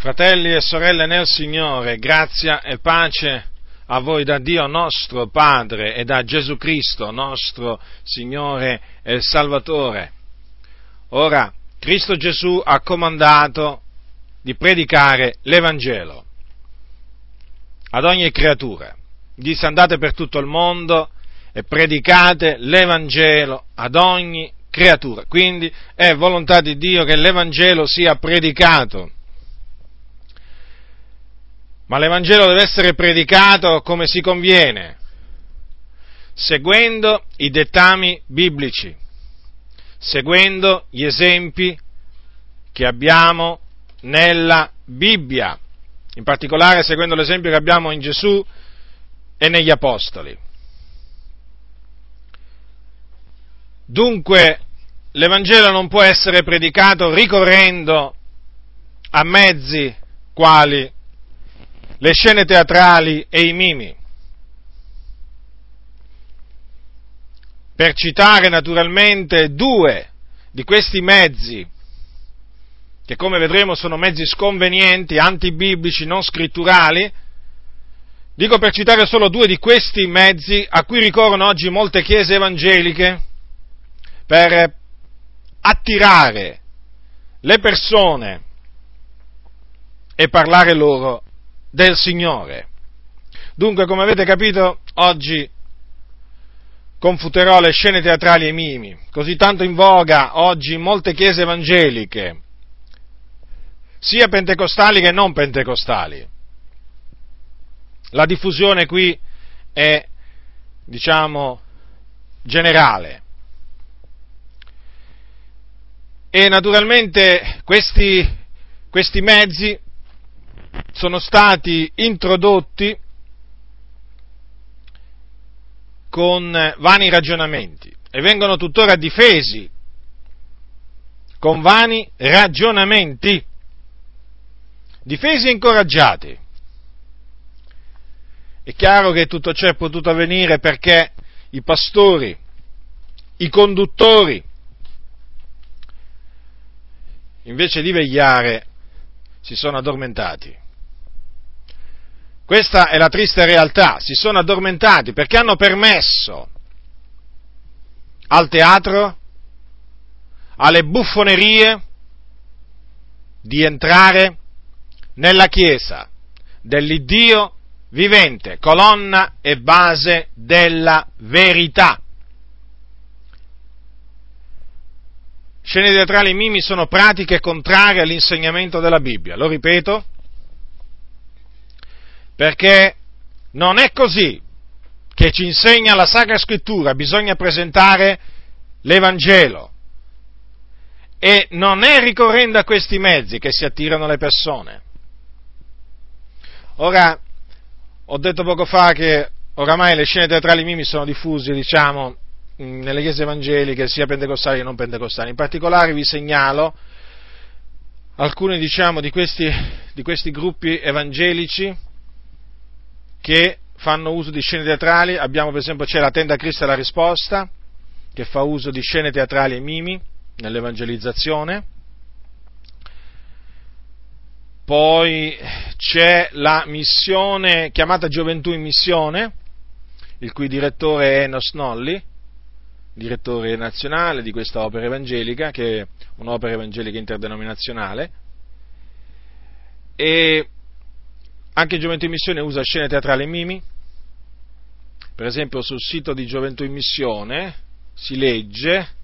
Fratelli e sorelle nel Signore, grazia e pace a voi da Dio nostro Padre e da Gesù Cristo, nostro Signore e Salvatore. Ora, Cristo Gesù ha comandato di predicare l'Evangelo ad ogni creatura. Disse andate per tutto il mondo e predicate l'Evangelo ad ogni creatura. Quindi è volontà di Dio che l'Evangelo sia predicato ma l'Evangelo deve essere predicato come si conviene, seguendo i dettami biblici, seguendo gli esempi che abbiamo nella Bibbia, in particolare seguendo l'esempio che abbiamo in Gesù e negli Apostoli. Dunque l'Evangelo non può essere predicato ricorrendo a mezzi quali le scene teatrali e i mimi. Per citare naturalmente due di questi mezzi, che come vedremo sono mezzi sconvenienti, antibiblici, non scritturali, dico per citare solo due di questi mezzi a cui ricorrono oggi molte chiese evangeliche per attirare le persone e parlare loro del Signore. Dunque, come avete capito, oggi confuterò le scene teatrali e mimi, così tanto in voga oggi in molte chiese evangeliche, sia pentecostali che non pentecostali. La diffusione qui è, diciamo, generale. E naturalmente questi, questi mezzi sono stati introdotti con vani ragionamenti e vengono tuttora difesi con vani ragionamenti, difesi e incoraggiati. È chiaro che tutto ciò è potuto avvenire perché i pastori, i conduttori, invece di vegliare, si sono addormentati. Questa è la triste realtà, si sono addormentati perché hanno permesso al teatro, alle buffonerie, di entrare nella Chiesa dell'Iddio vivente, colonna e base della verità. Scene teatrali e mimi sono pratiche contrarie all'insegnamento della Bibbia, lo ripeto, perché non è così che ci insegna la Sacra Scrittura, bisogna presentare l'Evangelo. E non è ricorrendo a questi mezzi che si attirano le persone. Ora, ho detto poco fa che oramai le scene teatrali mimi sono diffuse, diciamo, nelle chiese evangeliche, sia pentecostali che non pentecostali. In particolare vi segnalo alcuni diciamo, di, questi, di questi gruppi evangelici che fanno uso di scene teatrali. Abbiamo per esempio c'è la tenda Cristo e la risposta, che fa uso di scene teatrali e mimi nell'evangelizzazione. Poi c'è la missione chiamata Gioventù in missione, il cui direttore è Enos Nolli, direttore nazionale di questa opera evangelica, che è un'opera evangelica interdenominazionale, e anche Gioventù in Missione usa scene teatrali e mimi, per esempio sul sito di Gioventù in Missione si legge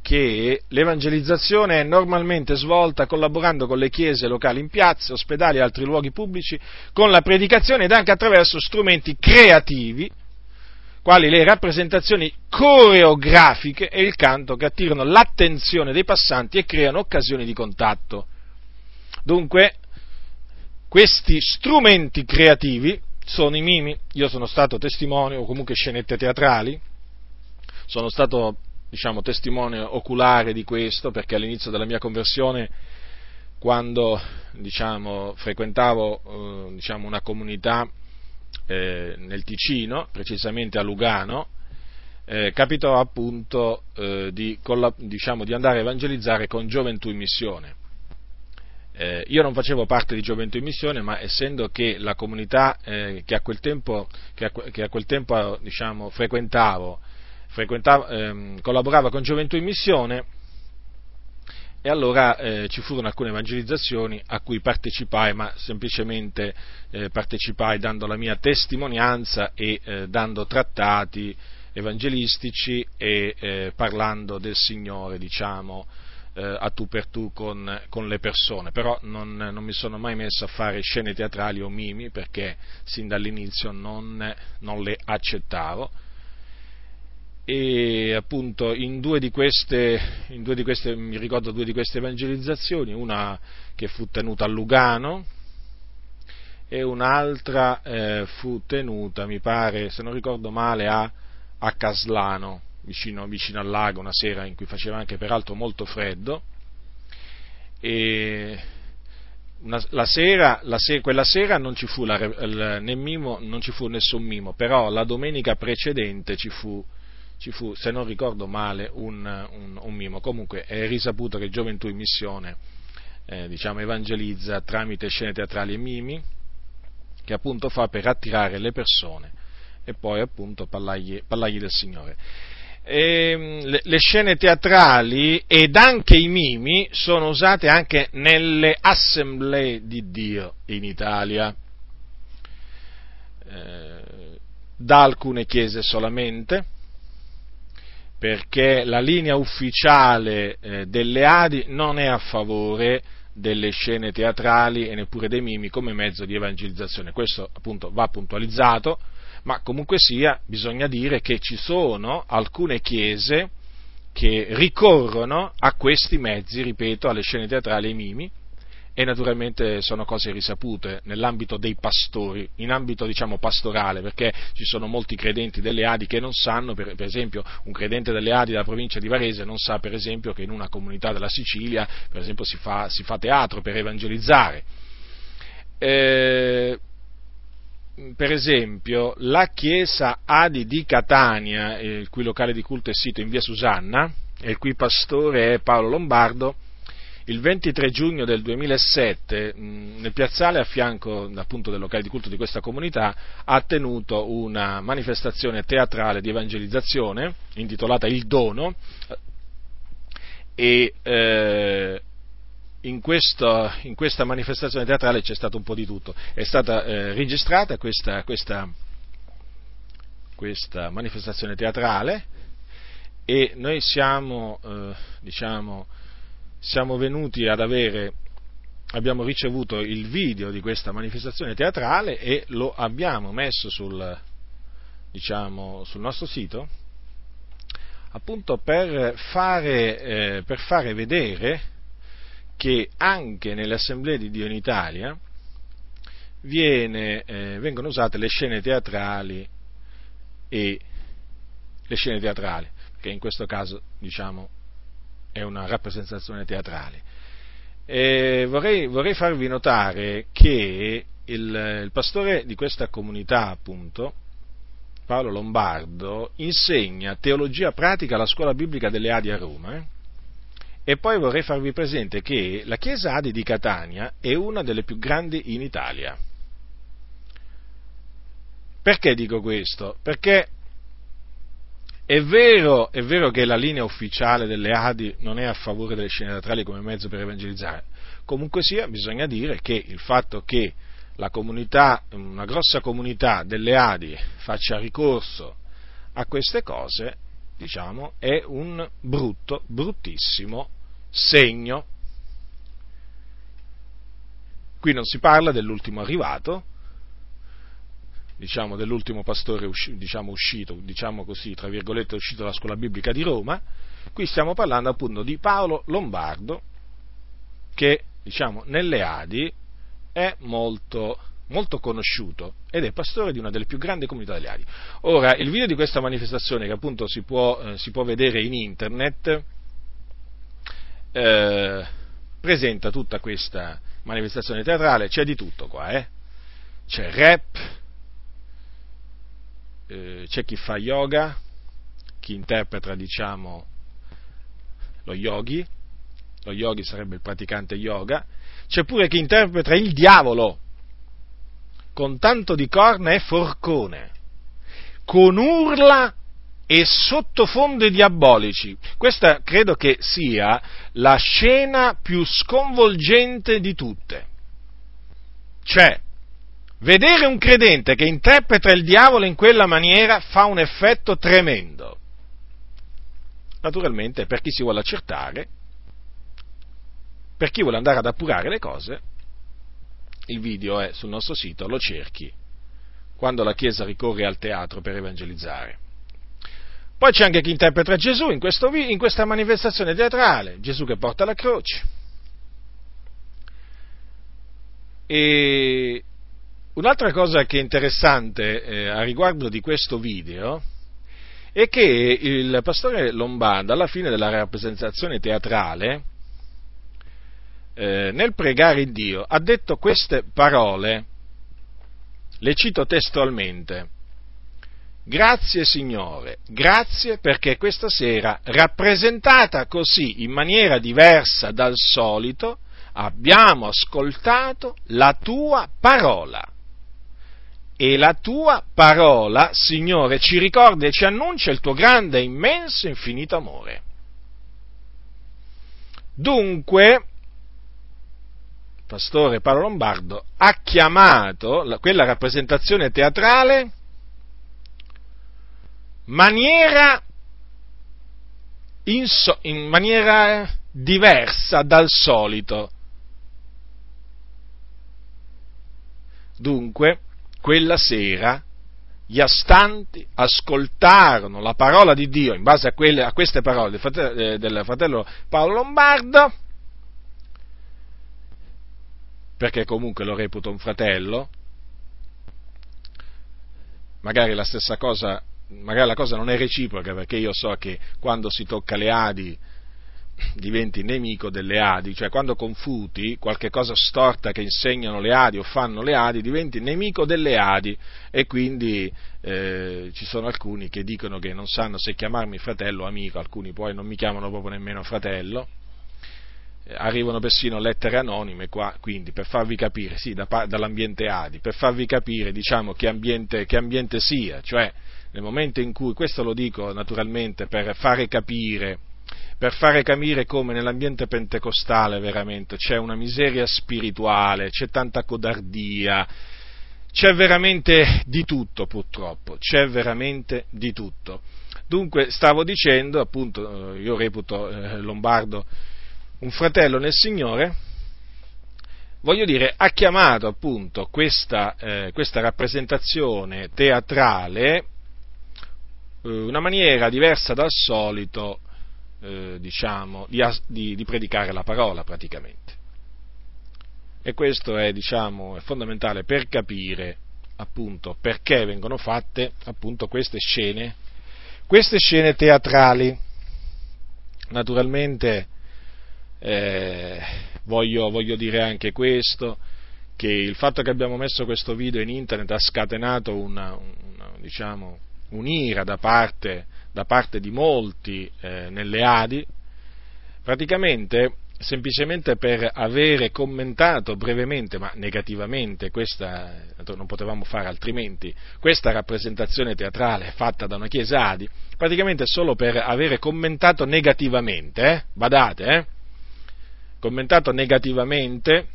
che l'evangelizzazione è normalmente svolta collaborando con le chiese locali in piazze, ospedali e altri luoghi pubblici, con la predicazione ed anche attraverso strumenti creativi quali le rappresentazioni coreografiche e il canto che attirano l'attenzione dei passanti e creano occasioni di contatto. Dunque, questi strumenti creativi sono i mimi, io sono stato testimone, o comunque scenette teatrali, sono stato diciamo, testimone oculare di questo perché all'inizio della mia conversione, quando diciamo, frequentavo eh, diciamo, una comunità eh, nel Ticino, precisamente a Lugano, eh, capitò appunto eh, di, diciamo, di, andare a evangelizzare con gioventù in missione. eh, io non facevo parte di Gioventù in Missione, ma essendo che la comunità eh, che a quel tempo, che a, che a quel tempo diciamo, frequentavo, frequentavo ehm, collaborava con Gioventù in Missione, e allora eh, ci furono alcune evangelizzazioni a cui partecipai, ma semplicemente eh, partecipai dando la mia testimonianza e eh, dando trattati evangelistici e eh, parlando del Signore, diciamo, eh, a tu per tu con, con le persone, però non, non, mi sono mai messo a fare scene teatrali o mimi perché sin dall'inizio non, non le accettavo e appunto in due, queste, in due di queste, mi ricordo due di queste evangelizzazioni, una che fu tenuta a Lugano e un'altra eh, fu tenuta, mi pare, se non ricordo male, a, a Caslano, vicino, vicino, al lago, una sera in cui faceva anche peraltro molto freddo. E una, la sera, la sera, quella sera non ci, fu la, il, mimo, non ci fu nessun mimo, però la domenica precedente ci fu ci fu, se non ricordo male, un, un, un mimo. Comunque è risaputo che Gioventù in Missione eh, diciamo, evangelizza tramite scene teatrali e mimi, che appunto fa per attirare le persone e poi appunto parlargli, parlargli del Signore. E, ehm, le, le, scene teatrali ed anche i mimi sono usate anche nelle assemblee di Dio in Italia, eh, da alcune chiese solamente, perché la linea ufficiale eh, delle Adi non è a favore delle scene teatrali e neppure dei mimi come mezzo di evangelizzazione. Questo appunto va puntualizzato, ma comunque sia bisogna dire che ci sono alcune chiese che ricorrono a questi mezzi, ripeto, alle scene teatrali e ai mimi, e naturalmente sono cose risapute nell'ambito dei pastori, in ambito diciamo pastorale, perché ci sono molti credenti delle Adi che non sanno, per, per, esempio un credente delle Adi della provincia di Varese non sa per esempio che in una comunità della Sicilia per esempio si fa, si fa teatro per evangelizzare. Eh, per esempio, la chiesa Adi di Catania, il cui locale di culto è sito in via Susanna, e il cui pastore è Paolo Lombardo, il 23 giugno del 2007 nel piazzale a fianco appunto del locale di culto di questa comunità ha tenuto una manifestazione teatrale di evangelizzazione intitolata Il Dono e eh, in, questo, in, questa manifestazione teatrale c'è stato un po' di tutto. È stata eh, registrata questa, questa, questa, manifestazione teatrale e noi siamo, eh, diciamo, siamo venuti ad avere, abbiamo ricevuto il video di questa manifestazione teatrale e lo abbiamo messo sul, diciamo, sul nostro sito appunto per fare, eh, per fare vedere che anche nelle assemblee di Dio in Italia viene, eh, vengono usate le scene teatrali e le scene teatrali, che in questo caso diciamo è una rappresentazione teatrale. Vorrei, vorrei, farvi notare che il, il, pastore di questa comunità, appunto, Paolo Lombardo, insegna teologia pratica alla scuola biblica delle Adi a Roma. Eh? E poi vorrei farvi presente che la chiesa Adi di Catania è una delle più grandi in Italia. Perché dico questo? Perché è vero, è vero, che la linea ufficiale delle Adi non è a favore delle scene teatrali come mezzo per evangelizzare, comunque sia bisogna dire che il fatto che la comunità, una grossa comunità delle Adi faccia ricorso a queste cose, diciamo, è un brutto, bruttissimo segno. Qui non si parla dell'ultimo arrivato, diciamo, dell'ultimo pastore usci, diciamo, uscito, diciamo così, tra virgolette, uscito dalla scuola biblica di Roma, qui stiamo parlando appunto di Paolo Lombardo, che diciamo, nelle Adi è molto, molto conosciuto ed è pastore di una delle più grandi comunità delle Adi. Ora, il video di questa manifestazione, che appunto si può, eh, si può vedere in internet, eh, presenta tutta questa manifestazione teatrale, c'è di tutto qua, eh? c'è rap, eh, c'è chi fa yoga, chi interpreta diciamo lo yogi, lo yogi sarebbe il praticante yoga, c'è pure chi interpreta il diavolo con tanto di corna e forcone, con urla e sottofondi diabolici. Questa credo che sia la scena più sconvolgente di tutte. Cioè, vedere un credente che interpreta il diavolo in quella maniera fa un effetto tremendo. Naturalmente, per chi si vuole accertare, per chi vuole andare ad appurare le cose, il video è sul nostro sito, lo cerchi, quando la Chiesa ricorre al teatro per evangelizzare. Poi c'è anche chi interpreta Gesù in, questo, in questa manifestazione teatrale, Gesù che porta la croce. E un'altra cosa che è interessante eh, a riguardo di questo video è che il pastore Lombardo alla fine della rappresentazione teatrale eh, nel pregare Dio ha detto queste parole, le cito testualmente. Grazie Signore, grazie perché questa sera, rappresentata così in maniera diversa dal solito, abbiamo ascoltato la tua parola. E la tua parola, Signore, ci ricorda e ci annuncia il tuo grande, immenso, infinito amore. Dunque, pastore Paolo Lombardo, ha chiamato quella rappresentazione teatrale maniera in, so, in maniera diversa dal solito. Dunque, quella sera gli astanti ascoltarono la parola di Dio in base a, quelle, a queste parole del fratello, eh, del fratello Paolo Lombardo perché comunque lo reputo un fratello, magari la stessa cosa, magari la cosa non è reciproca perché io so che quando si tocca le Adi diventi nemico delle Adi, cioè quando confuti qualche cosa storta che insegnano le Adi o fanno le Adi, diventi nemico delle Adi. E quindi eh, ci sono alcuni che dicono che non sanno se chiamarmi fratello o amico, alcuni poi non mi chiamano proprio nemmeno fratello. Arrivano persino lettere anonime qua, quindi per farvi capire, sì, da, dall'ambiente Adi, per farvi capire diciamo, che, ambiente, che ambiente sia, cioè nel momento in cui, questo lo dico naturalmente per fare capire, per fare capire come nell'ambiente pentecostale veramente c'è una miseria spirituale, c'è tanta codardia, c'è veramente di tutto purtroppo, c'è veramente di tutto. Dunque stavo dicendo, appunto, io reputo eh, Lombardo un fratello nel Signore, voglio dire, ha chiamato appunto questa, eh, questa rappresentazione teatrale eh, una maniera diversa dal solito, eh, diciamo, di, di, di, predicare la parola praticamente. E questo è, diciamo, è fondamentale per capire appunto perché vengono fatte appunto queste scene, queste scene teatrali. Naturalmente eh, voglio, voglio dire anche questo, che il fatto che abbiamo messo questo video in internet ha scatenato una, una, diciamo, un'ira da parte, da parte, di molti eh, nelle Adi, praticamente semplicemente per avere commentato brevemente, ma negativamente, questa, non potevamo fare altrimenti, questa rappresentazione teatrale fatta da una chiesa Adi, praticamente solo per avere commentato negativamente, eh, badate, eh, commentato negativamente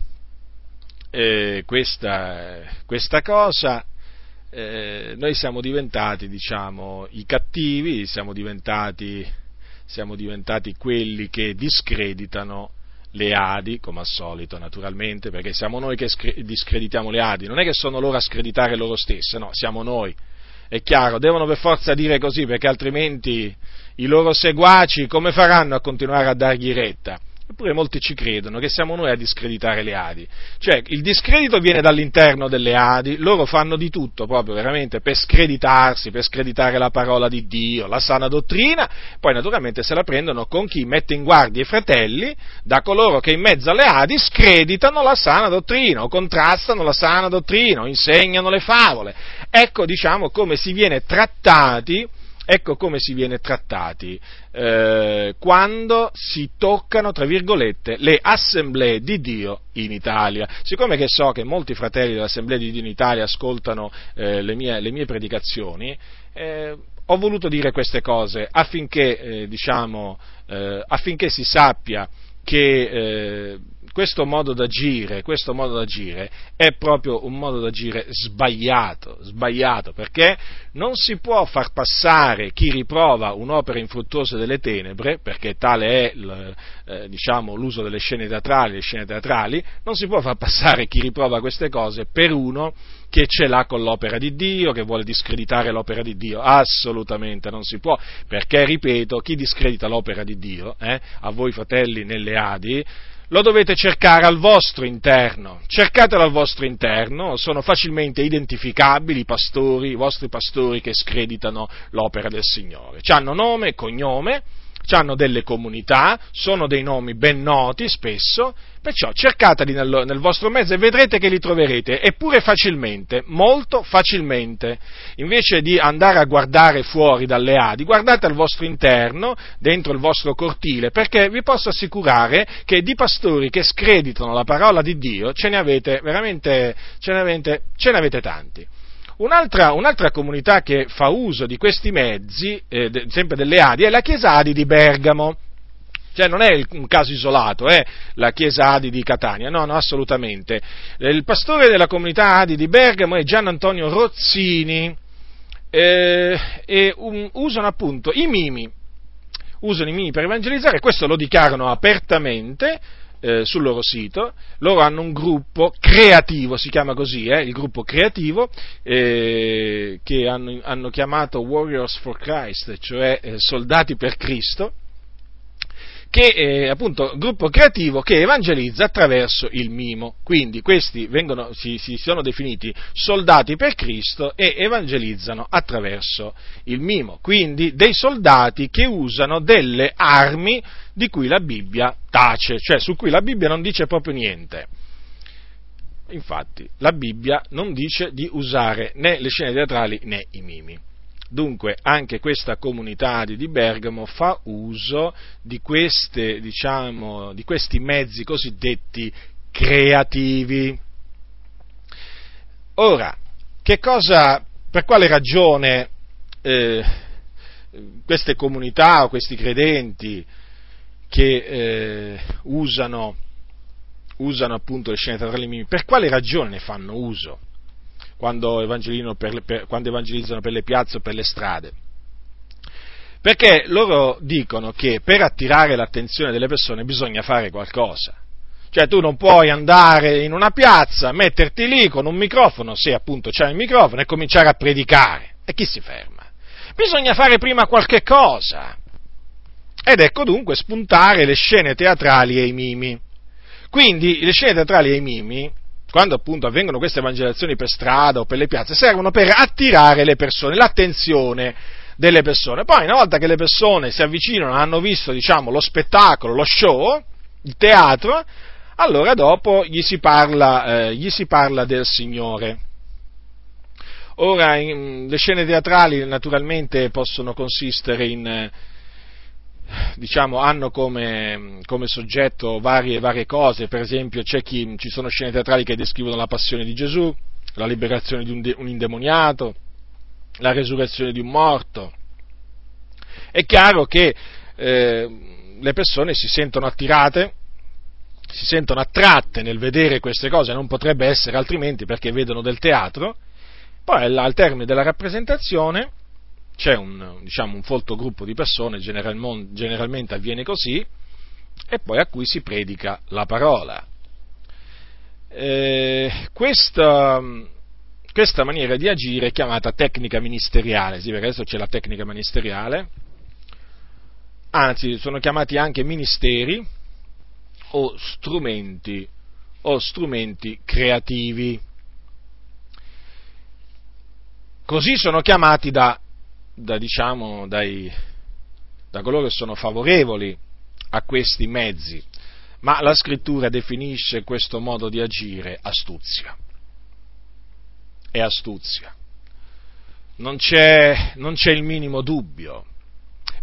eh, questa, questa, cosa, eh, noi siamo diventati, diciamo, i cattivi, siamo diventati, siamo diventati quelli che discreditano le Adi, come al solito naturalmente, perché siamo noi che discreditiamo le Adi, non è che sono loro a screditare loro stesse, no, siamo noi. È chiaro, devono per forza dire così, perché altrimenti i loro seguaci come faranno a continuare a dargli retta? Eppure molti ci credono che siamo noi a discreditare le Adi. Cioè, il discredito viene dall'interno delle Adi, loro fanno di tutto proprio veramente per screditarsi, per screditare la parola di Dio, la sana dottrina, poi naturalmente se la prendono con chi mette in guardia i fratelli da coloro che in mezzo alle Adi screditano la sana dottrina o contrastano la sana dottrina o insegnano le favole. Ecco, diciamo, come si viene trattati ecco come si viene trattati eh, quando si toccano, tra virgolette, le assemblee di Dio in Italia. Siccome che so che molti fratelli dell'Assemblea di Dio in Italia ascoltano eh, le, mie, le, mie, predicazioni, eh, ho voluto dire queste cose affinché, eh, diciamo, eh, affinché si sappia che questo modo d'agire, questo modo d'agire è proprio un modo d'agire sbagliato, sbagliato, perché non si può far passare chi riprova un'opera infruttuosa delle tenebre, perché tale è eh, diciamo, l'uso delle scene teatrali, le scene teatrali, non si può far passare chi riprova queste cose per uno che ce l'ha con l'opera di Dio, che vuole discreditare l'opera di Dio. Assolutamente non si può, perché, ripeto, chi discredita l'opera di Dio, eh, a voi fratelli nelle Adi, lo dovete cercare al vostro interno. Cercatelo al vostro interno, sono facilmente identificabili i pastori, i vostri pastori che screditano l'opera del Signore. Hanno nome cognome, hanno delle comunità, sono dei nomi ben noti spesso, perciò cercateli nel, nel, vostro mezzo e vedrete che li troverete, eppure facilmente, molto facilmente. Invece di andare a guardare fuori dalle Adi, guardate al vostro interno, dentro il vostro cortile, perché vi posso assicurare che di pastori che screditano la parola di Dio ce ne avete veramente, ce ne avete, ce ne avete tanti. Un'altra, un'altra, comunità che fa uso di questi mezzi, eh, sempre delle Adi, è la Chiesa Adi di Bergamo. Cioè non è un caso isolato, è la Chiesa Adi di Catania, no, no, assolutamente. Il pastore della comunità Adi di Bergamo è Gian Antonio Rozzini eh, e um, usano appunto i mimi, usano i mimi per evangelizzare, questo lo dichiarano apertamente, eh, sul loro sito, loro hanno un gruppo creativo, si chiama così, eh, il gruppo creativo, eh, che hanno, hanno, chiamato Warriors for Christ, cioè eh, soldati per Cristo, che è appunto gruppo creativo che evangelizza attraverso il mimo. Quindi questi vengono, si, si, sono definiti soldati per Cristo e evangelizzano attraverso il mimo. Quindi dei soldati che usano delle armi di cui la Bibbia tace, cioè su cui la Bibbia non dice proprio niente. Infatti la Bibbia non dice di usare né le scene teatrali né i mimi. Dunque anche questa comunità di Bergamo fa uso di, queste, diciamo, di questi mezzi cosiddetti creativi. Ora, cosa, per quale ragione eh, queste comunità o questi credenti che eh, usano, usano appunto le scene teatrali, per quale ragione ne fanno uso? Quando, per, per, quando evangelizzano per le piazze o per le strade. Perché loro dicono che per attirare l'attenzione delle persone bisogna fare qualcosa. Cioè tu non puoi andare in una piazza, metterti lì con un microfono, se appunto c'è il microfono, e cominciare a predicare. E chi si ferma? Bisogna fare prima qualche cosa. Ed ecco dunque spuntare le scene teatrali e i mimi. Quindi le scene teatrali e i mimi quando appunto avvengono queste evangelazioni per strada o per le piazze, servono per attirare le persone, l'attenzione delle persone. Poi, una volta che le persone si avvicinano, hanno visto, diciamo, lo spettacolo, lo show, il teatro, allora dopo gli si parla, eh, gli si parla del Signore. Ora, in, le scene teatrali naturalmente possono consistere in diciamo, hanno come, come soggetto varie, varie, cose, per esempio chi, ci sono scene teatrali che descrivono la passione di Gesù, la liberazione di un, de, un indemoniato, la resurrezione di un morto. È chiaro che eh, le persone si sentono attirate, si sentono attratte nel vedere queste cose, non potrebbe essere altrimenti perché vedono del teatro, poi al termine della rappresentazione c'è un, diciamo, un folto gruppo di persone, generalmente avviene così, e poi a cui si predica la parola. Eh, questa, questa, maniera di agire è chiamata tecnica ministeriale, sì, perché adesso c'è la tecnica ministeriale, anzi sono chiamati anche ministeri o strumenti, o strumenti creativi. Così sono chiamati da da, diciamo, dai, da coloro che sono favorevoli a questi mezzi, ma la scrittura definisce questo modo di agire astuzia. È astuzia. non c'è, non c'è il minimo dubbio,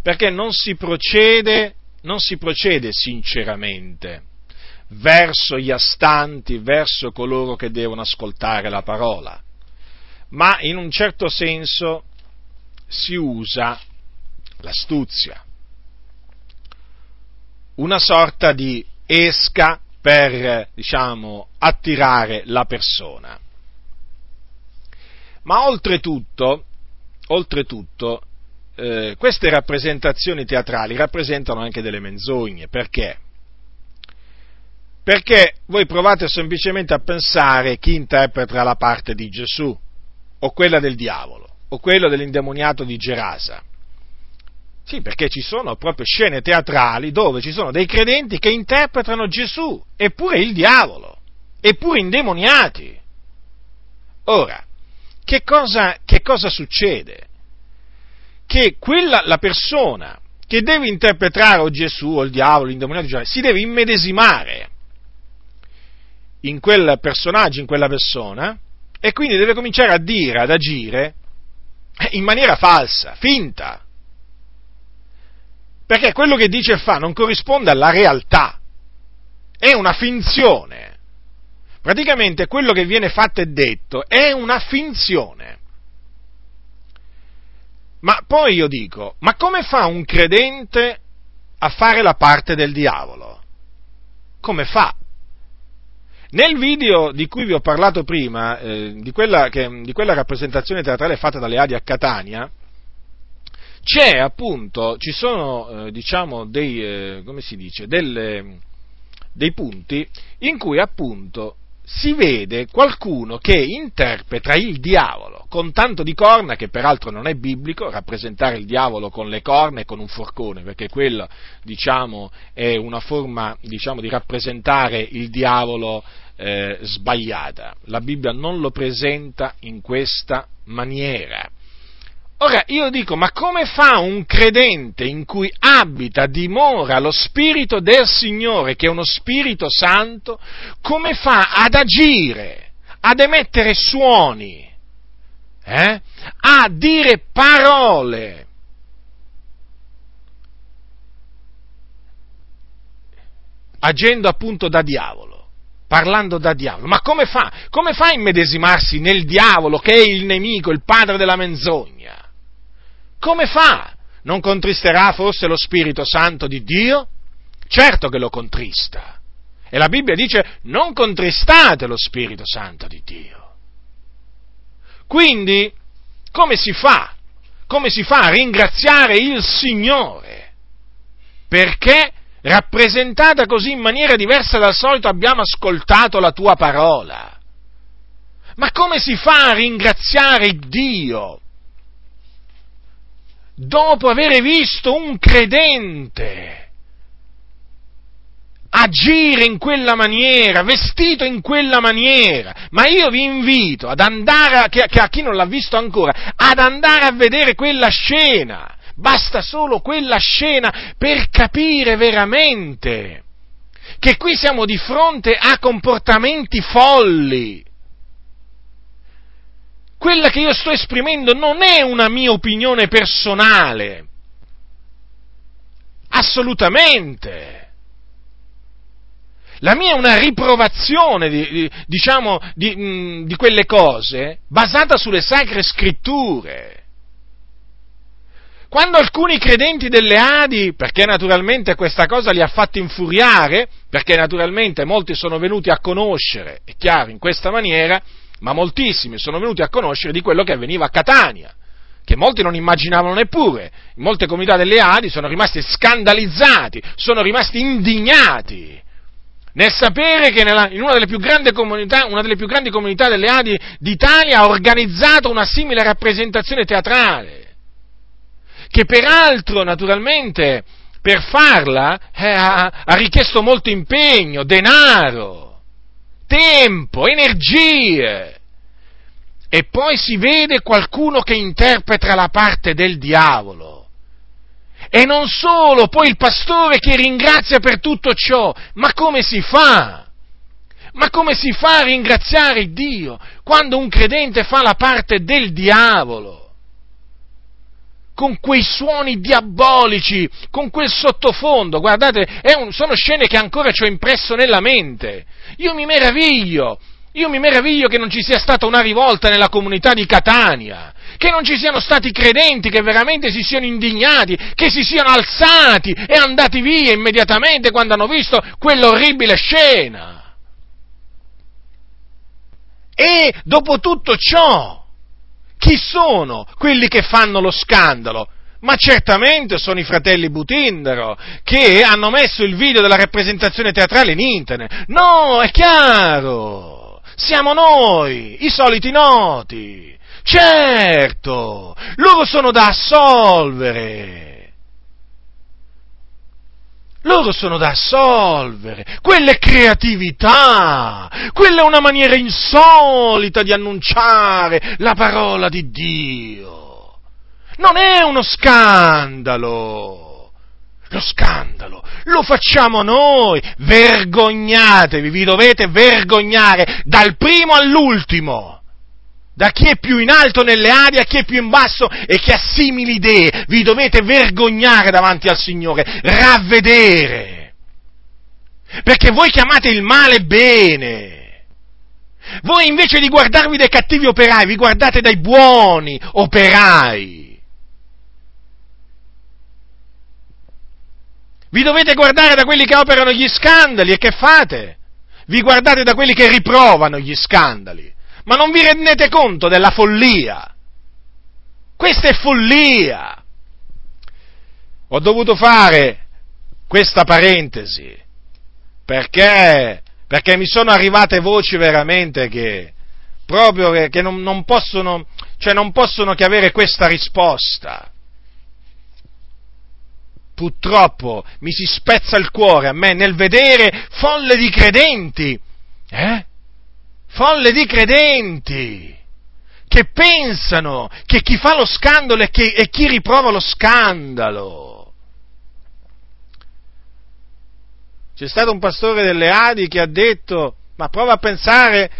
perché non si procede, non si procede sinceramente verso gli astanti, verso coloro che devono ascoltare la parola, ma in un certo senso si usa l'astuzia, una sorta di esca per, diciamo, attirare la persona. Ma oltretutto, oltretutto eh, queste rappresentazioni teatrali rappresentano anche delle menzogne. Perché? Perché voi provate semplicemente a pensare chi interpreta la parte di Gesù, o quella del diavolo, o quello dell'indemoniato di Gerasa. Sì, perché ci sono proprio scene teatrali dove ci sono dei credenti che interpretano Gesù, eppure il diavolo, eppure indemoniati. Ora, che cosa, che cosa succede? Che quella, la persona che deve interpretare o Gesù o il diavolo, l'indemoniato, si deve immedesimare in quel personaggio, in quella persona, e quindi deve cominciare a dire, ad agire in maniera falsa, finta. Perché quello che dice e fa non corrisponde alla realtà, è una finzione. Praticamente quello che viene fatto e detto è una finzione. Ma poi io dico, ma come fa un credente a fare la parte del diavolo? Come fa? Nel video di cui vi ho parlato prima, eh, di, quella che, di, quella rappresentazione teatrale fatta dalle Adi a Catania, c'è appunto, ci sono, eh, diciamo, dei, eh, come si dice, delle, dei punti in cui appunto si vede qualcuno che interpreta il diavolo con tanto di corna, che peraltro non è biblico, rappresentare il diavolo con le corna e con un forcone, perché quella, diciamo, è una forma, diciamo, di rappresentare il diavolo eh, sbagliata. La Bibbia non lo presenta in questa maniera. Ora io dico, ma come fa un credente in cui abita, dimora lo Spirito del Signore, che è uno Spirito Santo, come fa ad agire, ad emettere suoni, eh? a dire parole? agendo appunto da diavolo, parlando da diavolo. Ma come fa? Come fa a immedesimarsi nel diavolo che è il nemico, il padre della menzogna? Come fa? Non contristerà forse lo Spirito Santo di Dio? Certo che lo contrista. E la Bibbia dice non contristate lo Spirito Santo di Dio. Quindi, come si fa? Come si fa a ringraziare il Signore? Perché rappresentata così in maniera diversa dal solito abbiamo ascoltato la tua parola. Ma come si fa a ringraziare Dio dopo aver visto un credente agire in quella maniera, vestito in quella maniera. Ma io vi invito ad andare, a, che, a chi non l'ha visto ancora, ad andare a vedere quella scena. Basta solo quella scena per capire veramente che qui siamo di fronte a comportamenti folli quella che io sto esprimendo non è una mia opinione personale. Assolutamente. La mia è una riprovazione, di, di, diciamo, di, mh, di quelle cose basata sulle sacre scritture. Quando alcuni credenti delle Adi, perché naturalmente questa cosa li ha fatti infuriare, perché naturalmente molti sono venuti a conoscere, è chiaro, in questa maniera, ma moltissimi sono venuti a conoscere di quello che avveniva a Catania, che molti non immaginavano neppure. In molte comunità delle Adi sono rimasti scandalizzati, sono rimasti indignati nel sapere che nella, in una delle, una delle più grandi comunità delle Adi d'Italia ha organizzato una simile rappresentazione teatrale, che peraltro naturalmente per farla eh, ha, ha richiesto molto impegno, denaro tempo, energie. E poi si vede qualcuno che interpreta la parte del diavolo. E non solo, poi il pastore che ringrazia per tutto ciò. Ma come si fa? Ma come si fa a ringraziare Dio quando un credente fa la parte del diavolo? Con quei suoni diabolici, con quel sottofondo. Guardate, un, sono scene che ancora ci ho impresso nella mente. Io mi meraviglio, io mi meraviglio che non ci sia stata una rivolta nella comunità di Catania, che non ci siano stati credenti che veramente si siano indignati, che si siano alzati e andati via immediatamente quando hanno visto quell'orribile scena. E dopo tutto ciò, chi sono quelli che fanno lo scandalo? Ma certamente sono i fratelli Butindaro che hanno messo il video della rappresentazione teatrale in internet. No, è chiaro! Siamo noi, i soliti noti. Certo, loro sono da assolvere. Loro sono da assolvere, quella è creatività, quella è una maniera insolita di annunciare la parola di Dio. Non è uno scandalo. Lo scandalo lo facciamo noi. Vergognatevi, vi dovete vergognare dal primo all'ultimo da chi è più in alto nelle arie a chi è più in basso e che ha simili idee. Vi dovete vergognare davanti al Signore, ravvedere. Perché voi chiamate il male bene. Voi invece di guardarvi dai cattivi operai, vi guardate dai buoni operai. Vi dovete guardare da quelli che operano gli scandali e che fate? Vi guardate da quelli che riprovano gli scandali ma non vi rendete conto della follia? Questa è follia! Ho dovuto fare questa parentesi perché, perché mi sono arrivate voci veramente che proprio che, che non, non, possono, cioè non possono che avere questa risposta. Purtroppo mi si spezza il cuore a me nel vedere folle di credenti, eh? Folle di credenti che pensano che chi fa lo scandalo è, che, è chi riprova lo scandalo. C'è stato un pastore delle Adi che ha detto, ma prova a pensare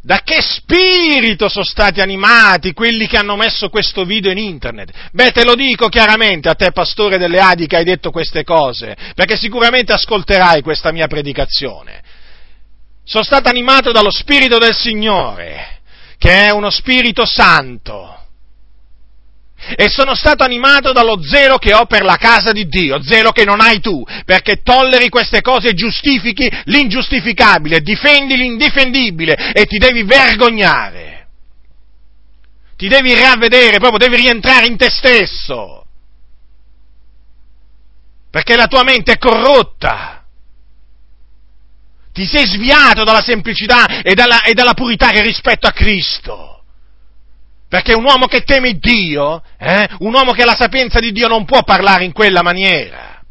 da che spirito sono stati animati quelli che hanno messo questo video in internet? Beh, te lo dico chiaramente a te, pastore delle Adi, che hai detto queste cose, perché sicuramente ascolterai questa mia predicazione sono stato animato dallo Spirito del Signore, che è uno Spirito Santo. E sono stato animato dallo zelo che ho per la casa di Dio, zelo che non hai tu, perché tolleri queste cose e giustifichi l'ingiustificabile, difendi l'indifendibile e ti devi vergognare. Ti devi ravvedere, proprio devi rientrare in te stesso. Perché la tua mente è corrotta ti sei sviato dalla semplicità e dalla, e dalla purità che rispetto a Cristo. Perché un uomo che teme Dio, eh, un uomo che ha la sapienza di Dio non può parlare in quella maniera.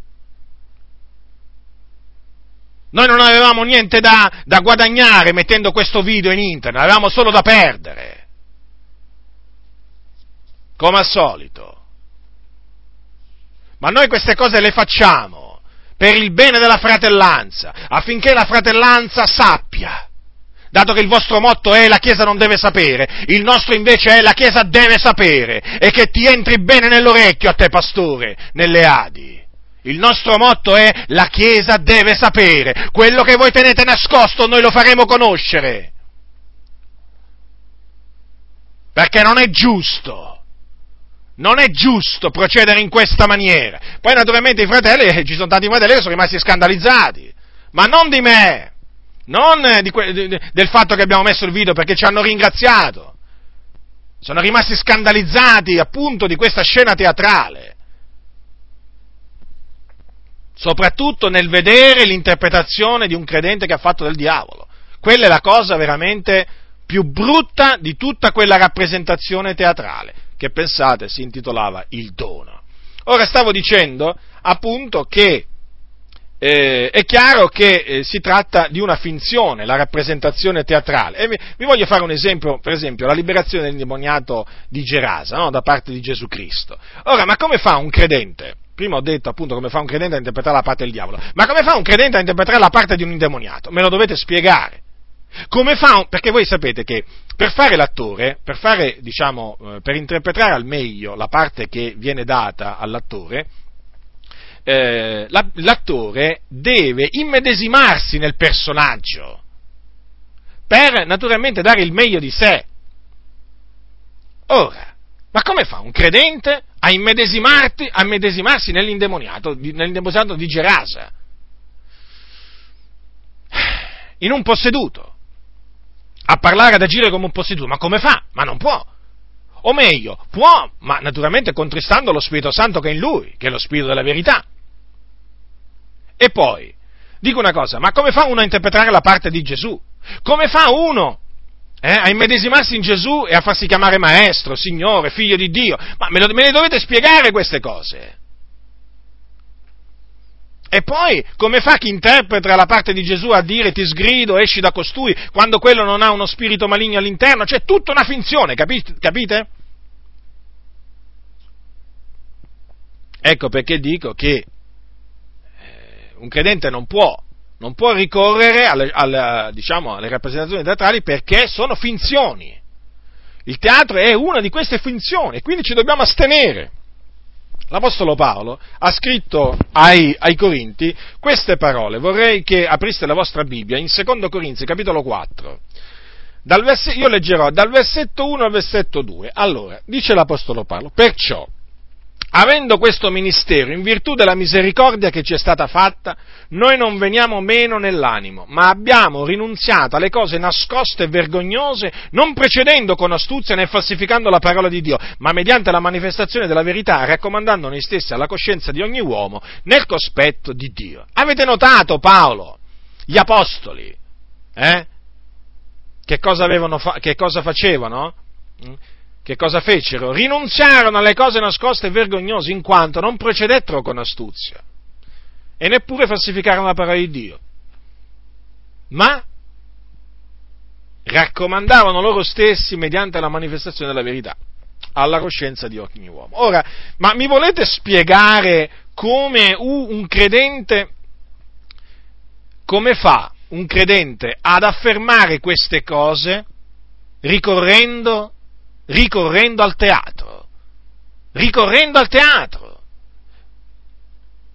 Noi non avevamo niente da, da guadagnare mettendo questo video in internet, avevamo solo da perdere. Come al solito. Ma noi queste cose le facciamo per il bene della fratellanza, affinché la fratellanza sappia. Dato che il vostro motto è la Chiesa non deve sapere, il nostro invece è la Chiesa deve sapere e che ti entri bene nell'orecchio a te pastore, nelle Adi. Il nostro motto è la Chiesa deve sapere, quello che voi tenete nascosto noi lo faremo conoscere. Perché non è giusto non è giusto procedere in questa maniera. Poi naturalmente i fratelli, eh, ci sono tanti fratelli che sono rimasti scandalizzati, ma non di me, non di que- di, del fatto che abbiamo messo il video perché ci hanno ringraziato. Sono rimasti scandalizzati appunto di questa scena teatrale. Soprattutto nel vedere l'interpretazione di un credente che ha fatto del diavolo. Quella è la cosa veramente più brutta di tutta quella rappresentazione teatrale che pensate si intitolava Il dono. Ora stavo dicendo appunto che eh, è chiaro che eh, si tratta di una finzione, la rappresentazione teatrale. E vi, vi, voglio fare un esempio, per esempio, la liberazione dell'indemoniato di Gerasa, no? da parte di Gesù Cristo. Ora, ma come fa un credente? Prima ho detto appunto come fa un credente a interpretare la parte del diavolo, ma come fa un credente a interpretare la parte di un indemoniato? Me lo dovete spiegare. Come fa, perché voi sapete che per fare l'attore, per fare, diciamo, eh, per interpretare al meglio la parte che viene data all'attore, eh, l'attore deve immedesimarsi nel personaggio per naturalmente dare il meglio di sé. Ora, ma come fa un credente a, a immedesimarsi nell'indemoniato, nell'indemoniato di Gerasa? In un posseduto. A parlare, ad agire come un posseduto. Ma come fa? Ma non può. O meglio, può, ma naturalmente contristando lo Spirito Santo che è in lui, che è lo Spirito della verità. E poi, dico una cosa, ma come fa uno a interpretare la parte di Gesù? Come fa uno eh, a immedesimarsi in Gesù e a farsi chiamare maestro, signore, figlio di Dio? Ma me, lo, me le dovete spiegare queste cose. E poi, come fa chi interpreta la parte di Gesù a dire ti sgrido, esci da costui, quando quello non ha uno spirito maligno all'interno? C'è tutta una finzione, capite? Ecco perché dico che eh, un credente non può non può ricorrere alle, alle, diciamo, alle rappresentazioni teatrali perché sono finzioni. Il teatro è una di queste finzioni quindi ci dobbiamo astenere. L'Apostolo Paolo ha scritto ai, ai, Corinti queste parole, vorrei che apriste la vostra Bibbia in 2 Corinzi capitolo 4. Verse, io leggerò dal versetto 1 al versetto 2. Allora, dice l'Apostolo Paolo, perciò avendo questo ministero, in virtù della misericordia che ci è stata fatta, noi non veniamo meno nell'animo, ma abbiamo rinunziato alle cose nascoste e vergognose, non precedendo con astuzia né falsificando la parola di Dio, ma mediante la manifestazione della verità, raccomandando noi stessi alla coscienza di ogni uomo nel cospetto di Dio. Avete notato Paolo, gli apostoli, eh? Che cosa, fa- che cosa facevano? Che cosa fecero? Rinunziarono alle cose nascoste e vergognose in quanto non procedettero con astuzia e neppure falsificarono la parola di Dio, ma raccomandavano loro stessi mediante la manifestazione della verità alla coscienza di ogni uomo. Ora, ma mi volete spiegare come un credente, come fa un credente ad affermare queste cose ricorrendo ricorrendo al teatro. Ricorrendo al teatro.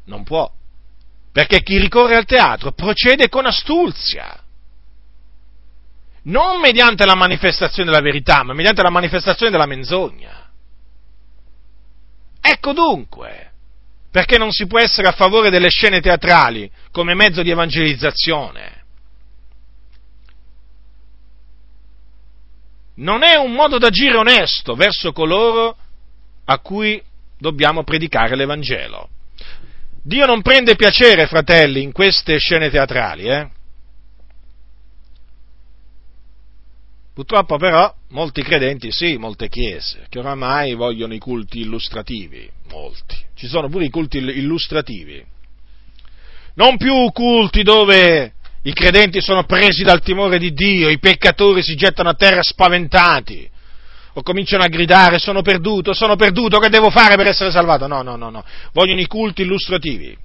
Non può. Perché chi ricorre al teatro procede con astuzia. Non mediante la manifestazione della verità, ma mediante la manifestazione della menzogna. Ecco dunque perché non si può essere a favore delle scene teatrali come mezzo di evangelizzazione. Non è un modo d'agire onesto verso coloro a cui dobbiamo predicare l'Evangelo. Dio non prende piacere, fratelli, in queste scene teatrali, eh? Purtroppo però molti credenti, sì, molte chiese, che oramai vogliono i culti illustrativi, molti. Ci sono pure i culti illustrativi. Non più culti dove i credenti sono presi dal timore di Dio, i peccatori si gettano a terra spaventati o cominciano a gridare sono perduto, sono perduto, che devo fare per essere salvato? No, no, no, no, vogliono i culti illustrativi.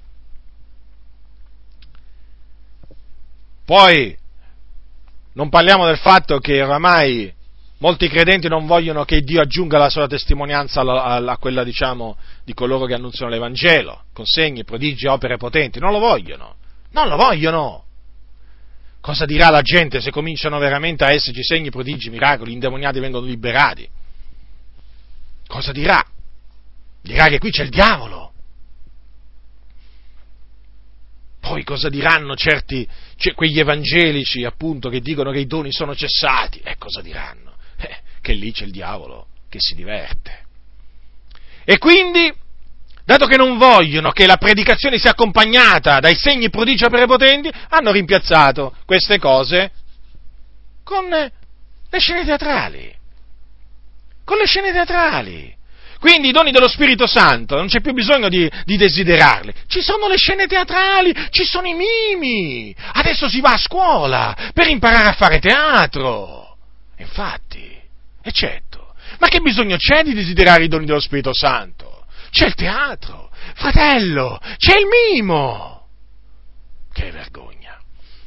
Poi non parliamo del fatto che oramai molti credenti non vogliono che Dio aggiunga la sua testimonianza a, quella, diciamo, di coloro che annunciano l'Evangelo, con segni, prodigi, opere potenti, non lo vogliono, non lo vogliono. Cosa dirà la gente se cominciano veramente a esserci segni, prodigi, miracoli, indemoniati vengono liberati? Cosa dirà? Dirà che qui c'è il diavolo. Poi cosa diranno certi, cioè, quegli evangelici appunto che dicono che i doni sono cessati? E eh, cosa diranno? Eh, che lì c'è il diavolo che si diverte. E quindi dato che non vogliono che la predicazione sia accompagnata dai segni prodigi e prepotenti, hanno rimpiazzato queste cose con le scene teatrali. Con le scene teatrali. Quindi i doni dello Spirito Santo non c'è più bisogno di, di desiderarli. Ci sono le scene teatrali, ci sono i mimi. Adesso si va a scuola per imparare a fare teatro. Infatti, è certo. Ma che bisogno c'è di desiderare i doni dello Spirito Santo? C'è il teatro, fratello, c'è il mimo. Che vergogna,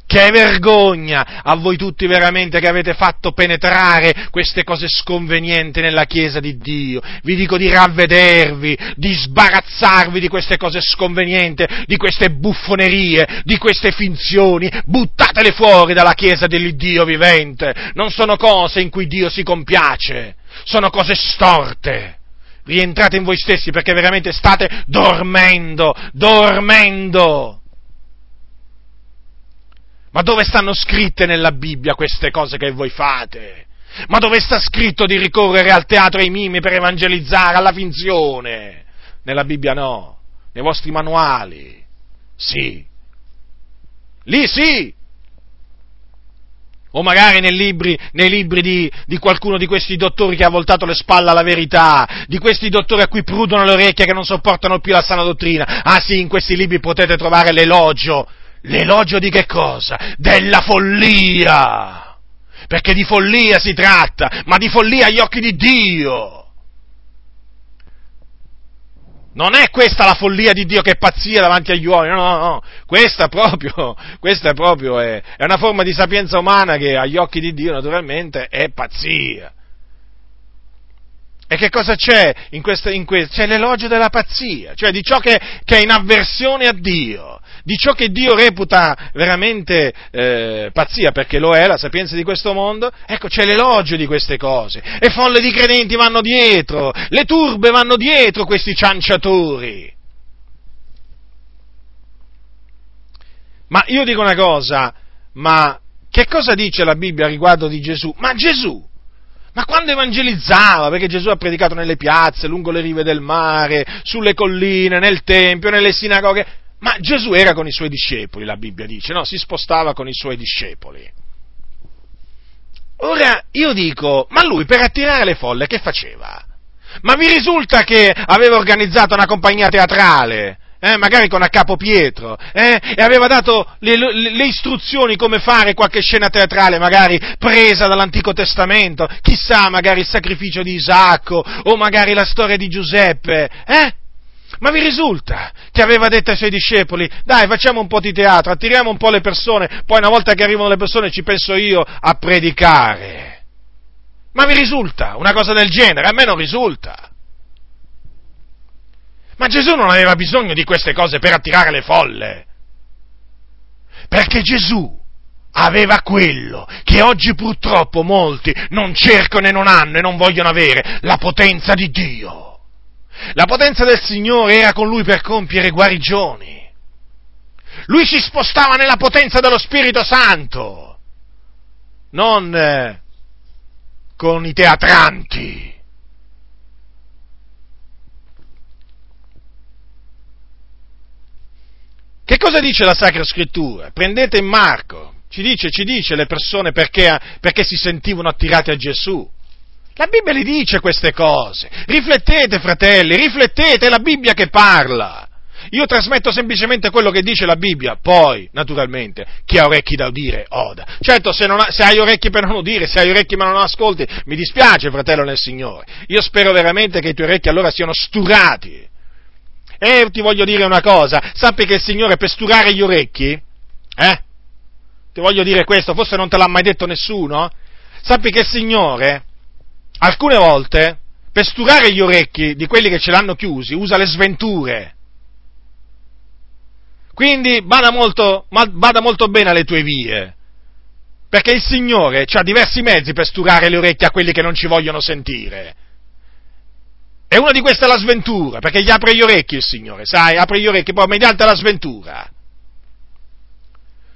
Che vergogna a voi tutti veramente che avete fatto penetrare queste cose sconvenienti nella Chiesa di Dio. Vi dico di ravvedervi, di sbarazzarvi di queste cose sconvenienti, di queste buffonerie, di queste finzioni. Buttatele fuori dalla Chiesa dell'Iddio vivente. Non sono cose in cui Dio si compiace, sono cose storte rientrate in voi stessi perché veramente state dormendo, dormendo. Ma dove stanno scritte nella Bibbia queste cose che voi fate? Ma dove sta scritto di ricorrere al teatro e ai mimi per evangelizzare, alla finzione? Nella Bibbia no, nei vostri manuali. Sì. Lì sì, o magari nei libri, nei libri di, di, qualcuno di questi dottori che ha voltato le spalle alla verità, di questi dottori a cui prudono le orecchie che non sopportano più la sana dottrina. Ah sì, in questi libri potete trovare l'elogio. L'elogio di che cosa? Della follia! Perché di follia si tratta, ma di follia agli occhi di Dio! Non è questa la follia di Dio che è pazzia davanti agli uomini, no, no, no, questa proprio, questa proprio è, è una forma di sapienza umana che agli occhi di Dio naturalmente è pazzia. E che cosa c'è in questo? In questo? C'è l'elogio della pazzia, cioè di ciò che, che, è in avversione a Dio di ciò che Dio reputa veramente eh, pazzia, perché lo è la sapienza di questo mondo, ecco c'è l'elogio di queste cose. E folle di credenti vanno dietro, le turbe vanno dietro questi cianciatori. Ma io dico una cosa, ma che cosa dice la Bibbia riguardo di Gesù? Ma Gesù, ma quando evangelizzava, perché Gesù ha predicato nelle piazze, lungo le rive del mare, sulle colline, nel Tempio, nelle sinagoghe, ma Gesù era con i suoi discepoli, la Bibbia dice, no? Si spostava con i suoi discepoli. Ora io dico, ma lui per attirare le folle che faceva? Ma vi risulta che aveva organizzato una compagnia teatrale, eh, magari con a capo Pietro, eh, e aveva dato le, le, le, istruzioni come fare qualche scena teatrale, magari presa dall'Antico Testamento, chissà, magari il sacrificio di Isacco, o magari la storia di Giuseppe, eh? Ma vi risulta che aveva detto ai suoi discepoli, dai facciamo un po' di teatro, attiriamo un po' le persone, poi una volta che arrivano le persone ci penso io a predicare. Ma vi risulta una cosa del genere? A me non risulta. Ma Gesù non aveva bisogno di queste cose per attirare le folle. Perché Gesù aveva quello che oggi purtroppo molti non cercano e non hanno e non vogliono avere, la potenza di Dio. La potenza del Signore era con lui per compiere guarigioni. Lui si spostava nella potenza dello Spirito Santo, non eh, con i teatranti. Che cosa dice la Sacra Scrittura? Prendete Marco, ci dice, ci dice le persone perché, perché si sentivano attirate a Gesù. La Bibbia li dice queste cose. Riflettete, fratelli, riflettete, è la Bibbia che parla. Io trasmetto semplicemente quello che dice la Bibbia, poi, naturalmente, chi ha orecchi da udire, oda. Certo, se, ha, se, hai orecchi per non udire, se hai orecchi ma non ascolti, mi dispiace, fratello nel Signore. Io spero veramente che i tuoi orecchi allora siano sturati. E ti voglio dire una cosa, sappi che il Signore per sturare gli orecchi, eh? Ti voglio dire questo, forse non te l'ha mai detto nessuno, sappi che il Signore alcune volte, per sturare gli orecchi di quelli che ce l'hanno chiusi, usa le sventure. Quindi bada molto, bada molto bene alle tue vie, perché il Signore ha diversi mezzi per sturare le orecchie a quelli che non ci vogliono sentire. E una di queste è la sventura, perché gli apre gli orecchi il Signore, sai, apre gli orecchi poi mediante la sventura.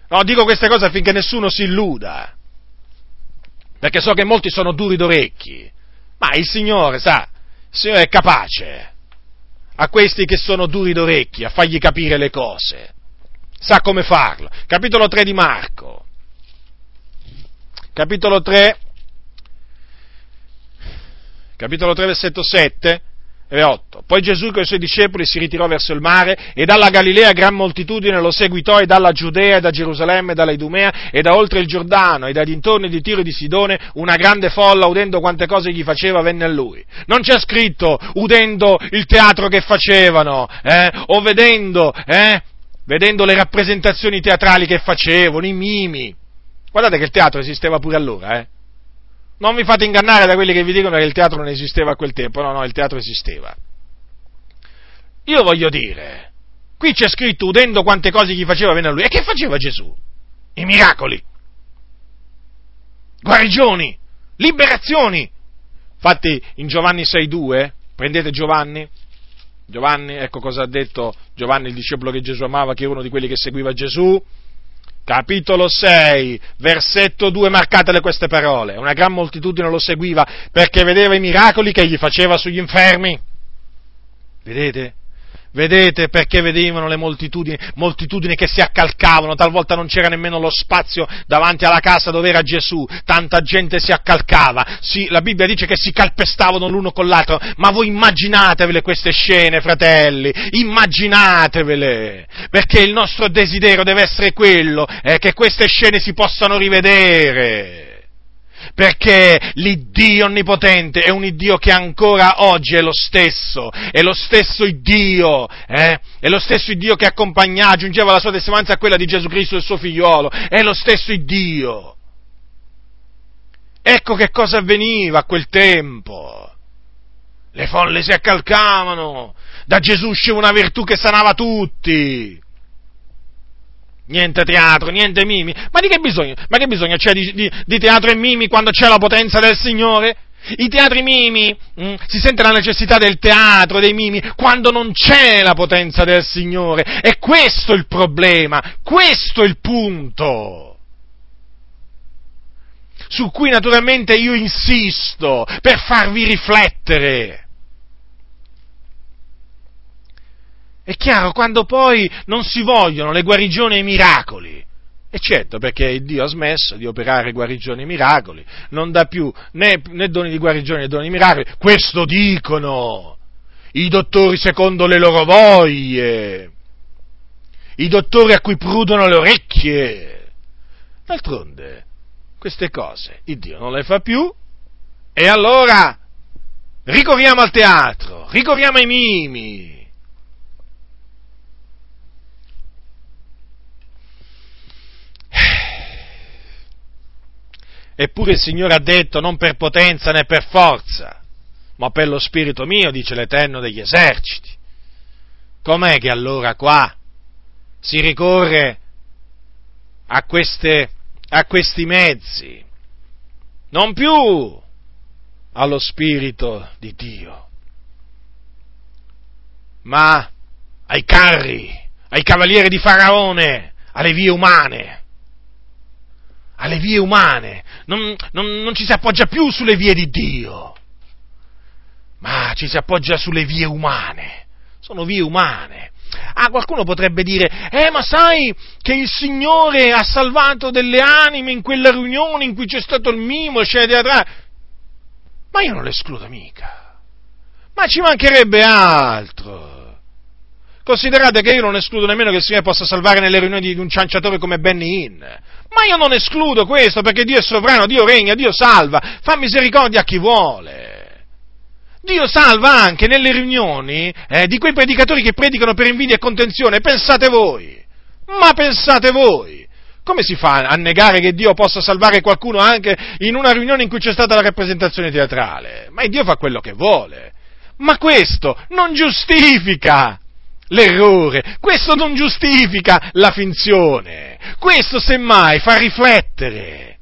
No, dico queste cose affinché nessuno si illuda, perché so che molti sono duri d'orecchi. Ma il Signore, sa, il Signore è capace a questi che sono duri d'orecchi a fargli capire le cose. Sa come farlo. Capitolo 3 di Marco. Capitolo 3. Capitolo 3, versetto 7 e 8. Poi Gesù con i suoi discepoli si ritirò verso il mare e dalla Galilea gran moltitudine lo seguitò e dalla Giudea e da Gerusalemme e dalla Idumea e da oltre il Giordano e dai dintorni di Tiro e di Sidone una grande folla udendo quante cose gli faceva venne a lui. Non c'è scritto udendo il teatro che facevano eh, o vedendo eh, vedendo le rappresentazioni teatrali che facevano, i mimi. Guardate che il teatro esisteva pure allora, eh. Non vi fate ingannare da quelli che vi dicono che il teatro non esisteva a quel tempo, no, no, il teatro esisteva. Io voglio dire, qui c'è scritto udendo quante cose gli faceva bene a lui. E che faceva Gesù? I miracoli, guarigioni, liberazioni. Infatti in Giovanni 6.2, prendete Giovanni, Giovanni, ecco cosa ha detto Giovanni, il discepolo che Gesù amava, che è uno di quelli che seguiva Gesù, capitolo 6, versetto 2, marcatele queste parole. Una gran moltitudine lo seguiva perché vedeva i miracoli che gli faceva sugli infermi. Vedete? Vedete perché vedevano le moltitudini, moltitudini che si accalcavano, talvolta non c'era nemmeno lo spazio davanti alla casa dove era Gesù, tanta gente si accalcava, si, la Bibbia dice che si calpestavano l'uno con l'altro, ma voi immaginatevele queste scene, fratelli, immaginatevele, perché il nostro desiderio deve essere quello, eh, che queste scene si possano rivedere perché l'Iddio onnipotente è un Iddio che ancora oggi è lo stesso, è lo stesso Iddio, eh? è lo stesso Iddio che accompagnava, aggiungeva la sua testimonianza a quella di Gesù Cristo, il suo figliolo, è lo stesso Iddio. Ecco che cosa avveniva a quel tempo. Le folle si accalcavano, da Gesù usciva una virtù che sanava tutti. Niente teatro, niente mimi. Ma di che bisogno? Ma che bisogno c'è di, di, di teatro e mimi quando c'è la potenza del Signore? I teatri mimi, mh, mm, si sente la necessità del teatro, dei mimi, quando non c'è la potenza del Signore. E questo è il problema, questo è il punto. Su cui naturalmente io insisto per farvi riflettere. È chiaro, quando poi non si vogliono le guarigioni e i miracoli, e certo, perché Dio ha smesso di operare guarigioni e miracoli, non dà più né, né doni di guarigione né doni di miracoli, questo dicono i dottori secondo le loro voglie, i dottori a cui prudono le orecchie. D'altronde, queste cose il Dio non le fa più, e allora ricorriamo al teatro, ricorriamo ai mimi, Eppure il Signore ha detto non per potenza né per forza, ma per lo Spirito mio, dice l'Eterno degli eserciti. Com'è che allora qua si ricorre a, queste, a questi mezzi? Non più allo Spirito di Dio, ma ai carri, ai cavalieri di Faraone, alle vie umane alle vie umane, non, non, non, ci si appoggia più sulle vie di Dio, ma ci si appoggia sulle vie umane, sono vie umane. Ah, qualcuno potrebbe dire, eh, ma sai che il Signore ha salvato delle anime in quella riunione in cui c'è stato il mimo, scena teatrale. Ma io non l'escludo mica. Ma ci mancherebbe altro. Considerate che io non escludo nemmeno che il Signore possa salvare nelle riunioni di un cianciatore come Benny Hinn. Ma io non escludo questo perché Dio è sovrano, Dio regna, Dio salva, fa misericordia a chi vuole. Dio salva anche nelle riunioni eh, di quei predicatori che predicano per invidia e contenzione. Pensate voi. Ma pensate voi. Come si fa a negare che Dio possa salvare qualcuno anche in una riunione in cui c'è stata la rappresentazione teatrale? Ma Dio fa quello che vuole. Ma questo non giustifica l'errore, questo non giustifica la finzione, questo semmai fa riflettere,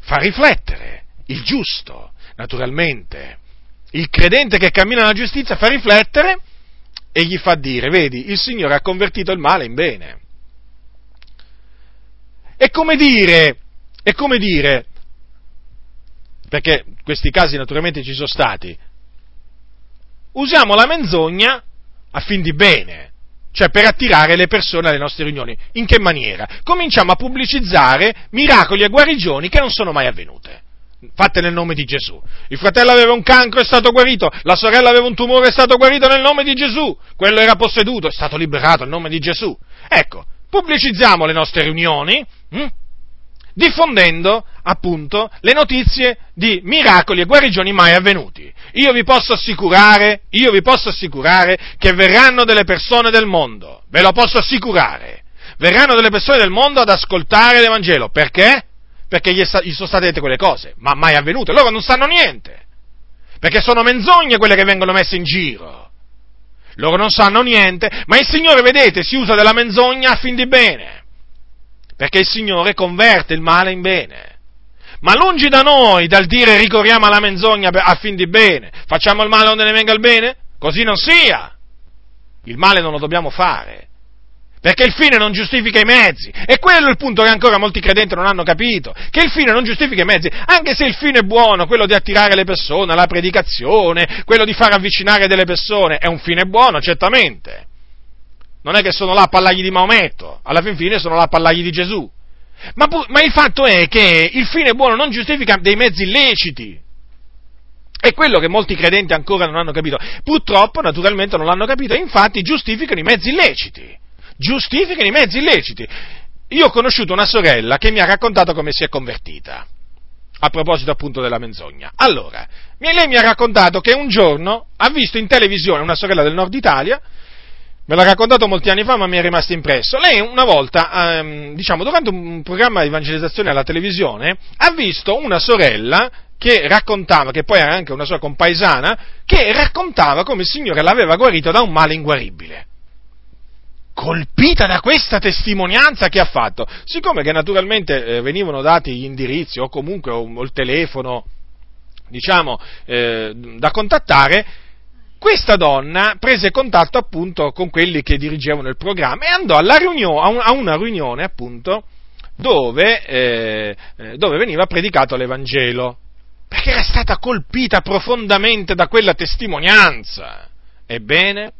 fa riflettere il giusto, naturalmente. Il credente che cammina nella giustizia fa riflettere e gli fa dire, vedi, il Signore ha convertito il male in bene. È come dire, è come dire, perché questi casi naturalmente ci sono stati, usiamo la menzogna a fin di bene, cioè per attirare le persone alle nostre riunioni. In che maniera? Cominciamo a pubblicizzare miracoli e guarigioni che non sono mai avvenute. Fatte nel nome di Gesù. Il fratello aveva un cancro, è stato guarito. La sorella aveva un tumore, è stato guarito nel nome di Gesù. Quello era posseduto, è stato liberato nel nome di Gesù. Ecco, pubblicizziamo le nostre riunioni hm? Diffondendo appunto le notizie di miracoli e guarigioni mai avvenuti. Io vi posso assicurare, io vi posso assicurare che verranno delle persone del mondo, ve lo posso assicurare, verranno delle persone del mondo ad ascoltare l'Evangelo, perché? Perché gli, gli sono state dette quelle cose, ma mai avvenute, loro non sanno niente, perché sono menzogne quelle che vengono messe in giro. Loro non sanno niente, ma il Signore, vedete, si usa della menzogna a fin di bene perché il Signore converte il male in bene. Ma lungi da noi dal dire ricorriamo alla menzogna a fin di bene, facciamo il male onde ne venga il bene? Così non sia. Il male non lo dobbiamo fare, perché il fine non giustifica i mezzi. E quello è il punto che ancora molti credenti non hanno capito, che il fine non giustifica i mezzi, anche se il fine è buono, quello di attirare le persone alla predicazione, quello di far avvicinare delle persone, è un fine buono, certamente. Non è che sono là a parlargli di Maometto, alla fin fine sono là a parlargli di Gesù. Ma, ma il fatto è che il fine buono non giustifica dei mezzi illeciti. È quello che molti credenti ancora non hanno capito. Purtroppo, naturalmente, non l'hanno capito, infatti giustificano i mezzi illeciti. Giustificano i mezzi illeciti. Io ho conosciuto una sorella che mi ha raccontato come si è convertita. A proposito appunto della menzogna. Allora, lei mi ha raccontato che un giorno ha visto in televisione una sorella del nord Italia Me l'ha raccontato molti anni fa, ma mi è rimasto impresso. Lei una volta, ehm, diciamo, durante un programma di evangelizzazione alla televisione, ha visto una sorella che raccontava, che poi era anche una sua compaesana, che raccontava come il Signore l'aveva guarito da un male inguaribile. Colpita da questa testimonianza che ha fatto, siccome che naturalmente eh, venivano dati gli indirizzi o comunque o, o il telefono, diciamo, eh, da contattare, questa donna prese contatto appunto con quelli che dirigevano il programma e andò riunione, a una riunione appunto dove, eh, eh, dove veniva predicato l'Evangelo, perché era stata colpita profondamente da quella testimonianza. Ebbene,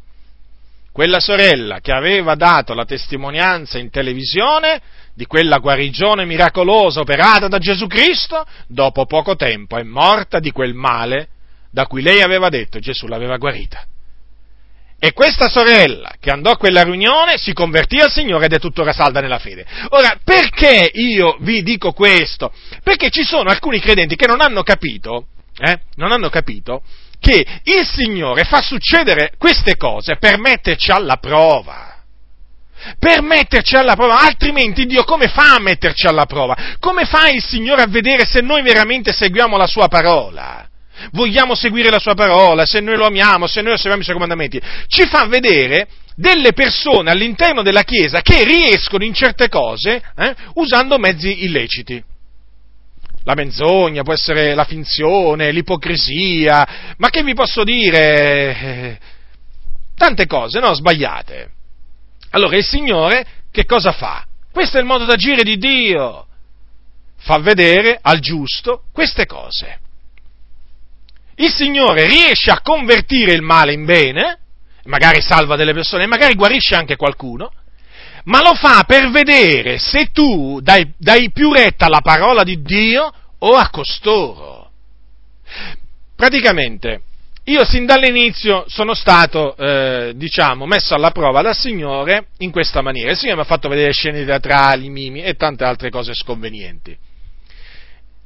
quella sorella che aveva dato la testimonianza in televisione di quella guarigione miracolosa operata da Gesù Cristo, dopo poco tempo è morta di quel male da cui lei aveva detto Gesù l'aveva guarita. E questa sorella che andò a quella riunione si convertì al Signore ed è tuttora salda nella fede. Ora, perché io vi dico questo? Perché ci sono alcuni credenti che non hanno capito, eh, non hanno capito che il Signore fa succedere queste cose per metterci alla prova. Per metterci alla prova, altrimenti Dio come fa a metterci alla prova? Come fa il Signore a vedere se noi veramente seguiamo la Sua parola? Vogliamo seguire la sua parola, se noi lo amiamo, se noi osserviamo i suoi comandamenti, ci fa vedere delle persone all'interno della Chiesa che riescono in certe cose eh, usando mezzi illeciti. La menzogna, può essere la finzione, l'ipocrisia, ma che vi posso dire? Tante cose, no? Sbagliate. Allora il Signore che cosa fa? Questo è il modo d'agire di Dio. Fa vedere al giusto queste cose il Signore riesce a convertire il male in bene, magari salva delle persone, magari guarisce anche qualcuno, ma lo fa per vedere se tu dai, dai più retta alla parola di Dio o a costoro. Praticamente, io sin dall'inizio sono stato, eh, diciamo, messo alla prova dal Signore in questa maniera. Il Signore mi ha fatto vedere scene teatrali, mimi e tante altre cose sconvenienti.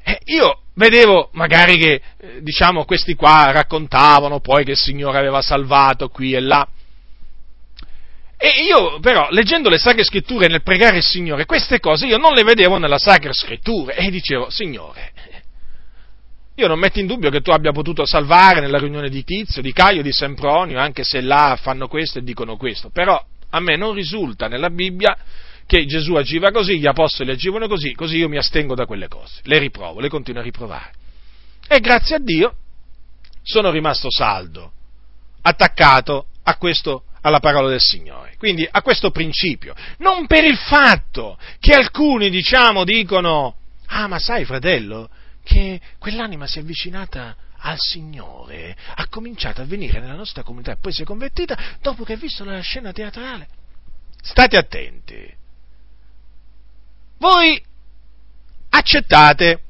Eh, io vedevo magari che, eh, diciamo, questi qua raccontavano poi che il Signore aveva salvato qui e là. E io però, leggendo le Sacre Scritture nel pregare il Signore, queste cose io non le vedevo nella Sacra Scrittura e dicevo, Signore, io non metto in dubbio che tu abbia potuto salvare nella riunione di Tizio, di Caio, di Sempronio, anche se là fanno questo e dicono questo, però a me non risulta nella Bibbia che Gesù agiva così, gli apostoli agivano così, così io mi astengo da quelle cose, le riprovo, le continuo a riprovare. E grazie a Dio sono rimasto saldo, attaccato a questo, alla parola del Signore. Quindi a questo principio, non per il fatto che alcuni, diciamo, dicono, ah ma sai fratello, che quell'anima si è avvicinata al Signore, ha cominciato a venire nella nostra comunità e poi si è convertita dopo che ha visto la scena teatrale. State attenti, voi accettate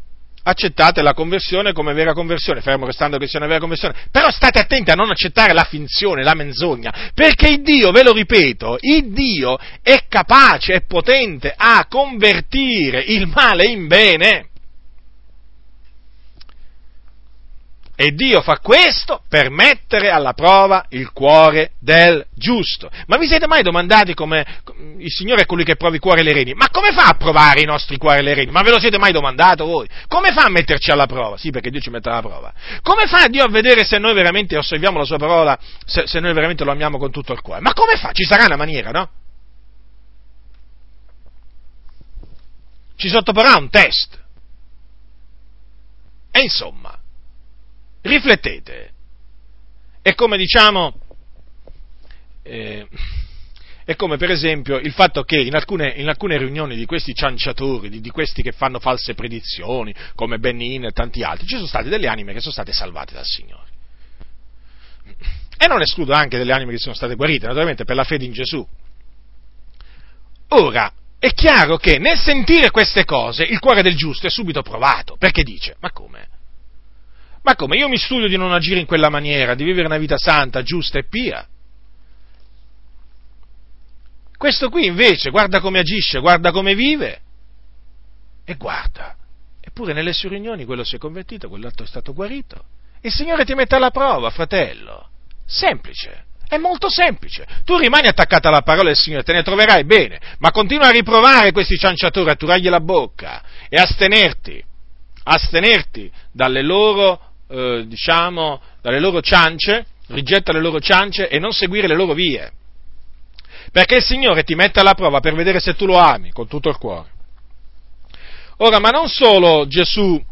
accettate la conversione come vera conversione, fermo restando che sia una vera conversione, però state attenti a non accettare la finzione, la menzogna, perché il Dio, ve lo ripeto, il Dio è capace, è potente a convertire il male in bene. E Dio fa questo per mettere alla prova il cuore del giusto. Ma vi siete mai domandati come il Signore è colui che prova i cuori e le reni? Ma come fa a provare i nostri cuori e le reni? Ma ve lo siete mai domandato voi? Come fa a metterci alla prova? Sì, perché Dio ci mette alla prova. Come fa Dio a vedere se noi veramente osserviamo la sua parola, se, se noi veramente lo amiamo con tutto il cuore? Ma come fa? Ci sarà una maniera, no? Ci sottoporrà un test. E insomma, Riflettete. È come diciamo, eh, è come per esempio il fatto che in alcune, in alcune riunioni di questi cianciatori, di, di, questi che fanno false predizioni, come Benin e tanti altri, ci sono state delle anime che sono state salvate dal Signore. E non escludo anche delle anime che sono state guarite, naturalmente per la fede in Gesù. Ora, è chiaro che nel sentire queste cose il cuore del giusto è subito provato, perché dice, ma come? Ma come? Io mi studio di non agire in quella maniera, di vivere una vita santa, giusta e pia. Questo qui invece guarda come agisce, guarda come vive e guarda. Eppure nelle sue riunioni quello si è convertito, quell'altro è stato guarito. Il Signore ti mette alla prova, fratello. Semplice. È molto semplice. Tu rimani attaccato alla parola del Signore, te ne troverai bene, ma continua a riprovare questi cianciatori, a turargli la bocca e astenerti, astenerti dalle loro eh, diciamo, dalle loro ciance, rigetta le loro ciance e non seguire le loro vie. Perché il Signore ti mette alla prova per vedere se tu lo ami con tutto il cuore. Ora, ma non solo Gesù,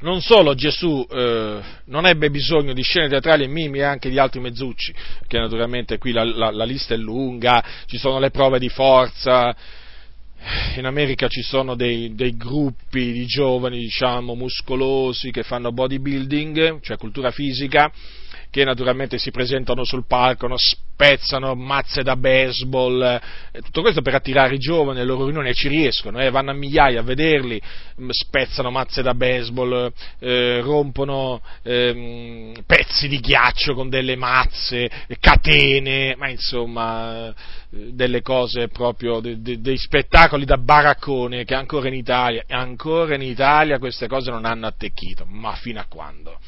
non solo Gesù eh, non ebbe bisogno di scene teatrali e mimi, anche di altri mezzucci, che naturalmente qui la, la, la lista è lunga, ci sono le prove di forza, in America ci sono dei, dei, gruppi di giovani, diciamo, muscolosi che fanno bodybuilding, cioè cultura fisica, che naturalmente si presentano sul palco, no, spezzano mazze da baseball, eh, tutto questo per attirare i giovani, le loro riunioni e ci riescono, eh, vanno a migliaia a vederli, mm, spezzano mazze da baseball, eh, rompono ehm, pezzi di ghiaccio con delle mazze, catene, ma insomma eh, delle cose proprio, de, de, dei spettacoli da baraccone che ancora in Italia, ancora in Italia queste cose non hanno attecchito, ma fino a quando?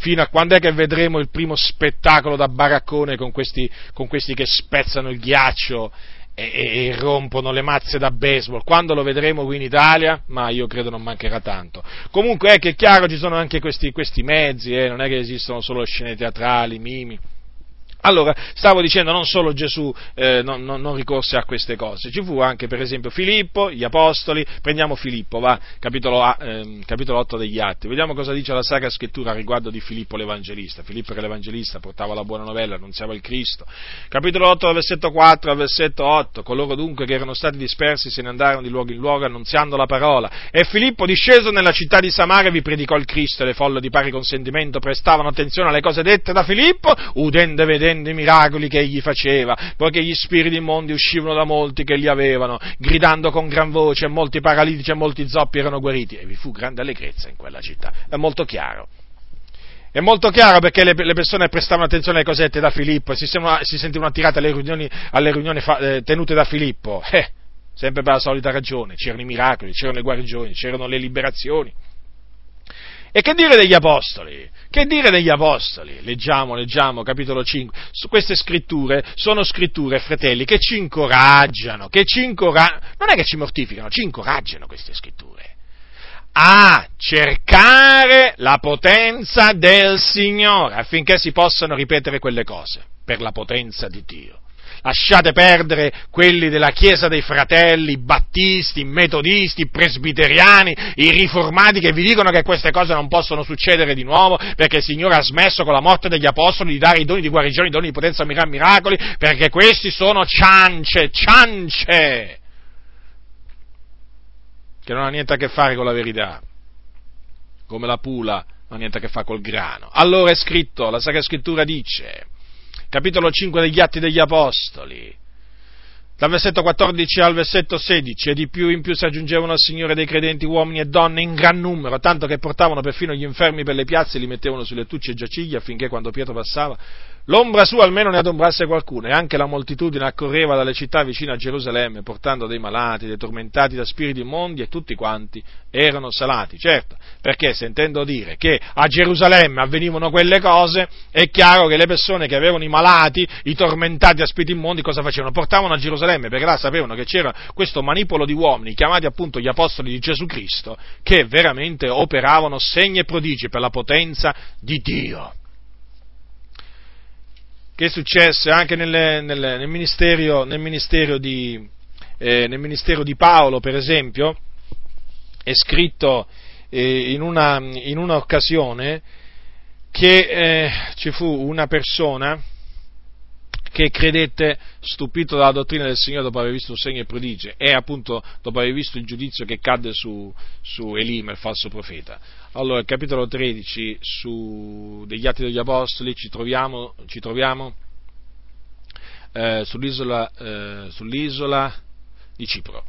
Fino a quando è che vedremo il primo spettacolo da baraccone con questi, con questi che spezzano il ghiaccio e, e, e, rompono le mazze da baseball. Quando lo vedremo qui in Italia? Ma io credo non mancherà tanto. Comunque è che è chiaro ci sono anche questi, questi mezzi, eh, non è che esistono solo scene teatrali, mimi allora, stavo dicendo, non solo Gesù eh, non, non, non, ricorse a queste cose, ci fu anche per esempio Filippo, gli Apostoli, prendiamo Filippo, va, capitolo, A, eh, capitolo 8 degli Atti, vediamo cosa dice la Sacra Scrittura riguardo di Filippo l'Evangelista. Filippo era l'Evangelista, portava la buona novella, annunziava il Cristo. Capitolo 8, versetto 4 al versetto 8, coloro dunque che erano stati dispersi se ne andarono di luogo in luogo annunziando la parola. E Filippo, disceso nella città di Samaria, vi predicò il Cristo e le folle di pari consentimento prestavano attenzione alle cose dette da Filippo, udendo e vedendo vedendo i miracoli che egli faceva, poiché gli spiriti immondi uscivano da molti che li avevano, gridando con gran voce, molti paralitici e molti zoppi erano guariti, e vi fu grande allegrezza in quella città. È molto chiaro. È molto chiaro perché le, le persone prestavano attenzione alle cosette da Filippo si, si sentivano attirate alle riunioni, alle riunioni fa, eh, tenute da Filippo. Eh, sempre per la solita ragione, c'erano i miracoli, c'erano le guarigioni, c'erano le liberazioni. E che dire degli apostoli? Che dire degli apostoli? Leggiamo, leggiamo, capitolo 5. Queste scritture sono scritture, fratelli, che ci incoraggiano, che ci incoraggiano, non è che ci mortificano, ci incoraggiano queste scritture a cercare la potenza del Signore affinché si possano ripetere quelle cose per la potenza di Dio lasciate perdere quelli della Chiesa dei Fratelli, i battisti, i metodisti, i presbiteriani, i riformati che vi dicono che queste cose non possono succedere di nuovo perché il Signore ha smesso con la morte degli Apostoli di dare i doni di guarigione, i doni di potenza, miracoli, perché questi sono ciance, ciance, che non ha niente a che fare con la verità, come la pula non ha niente a che fare col grano. Allora è scritto, la Sacra Scrittura dice, capitolo 5 degli Atti degli Apostoli. dal versetto 14 al versetto 16, e di più in più si aggiungevano al Signore dei credenti uomini e donne in gran numero, tanto che portavano perfino gli infermi per le piazze e li mettevano sulle lettucce e giaciglie affinché quando Pietro passava l'ombra sua almeno ne adombrasse qualcuno, e anche la moltitudine accorreva dalle città vicine a Gerusalemme, portando dei malati, dei tormentati da spiriti immondi, e tutti quanti erano salati. Certo, perché sentendo dire che a Gerusalemme avvenivano quelle cose, è chiaro che le persone che avevano i malati, i tormentati da spiriti immondi, cosa facevano? Portavano a Gerusalemme, perché là sapevano che c'era questo manipolo di uomini, chiamati appunto gli apostoli di Gesù Cristo, che veramente operavano segni e prodigi per la potenza di Dio che successe anche nel, nel, nel, ministero, nel, ministero di, eh, nel, ministero, di, Paolo, per esempio, è scritto eh, in, una, in un'occasione che eh, ci fu una persona che credette stupito dalla dottrina del Signore dopo aver visto un segno e prodigio e appunto dopo aver visto il giudizio che cadde su, su Elima, il falso profeta. Allora, capitolo 13 su, degli Atti degli Apostoli ci troviamo, ci troviamo eh, sull'isola, eh, sull'isola di Cipro.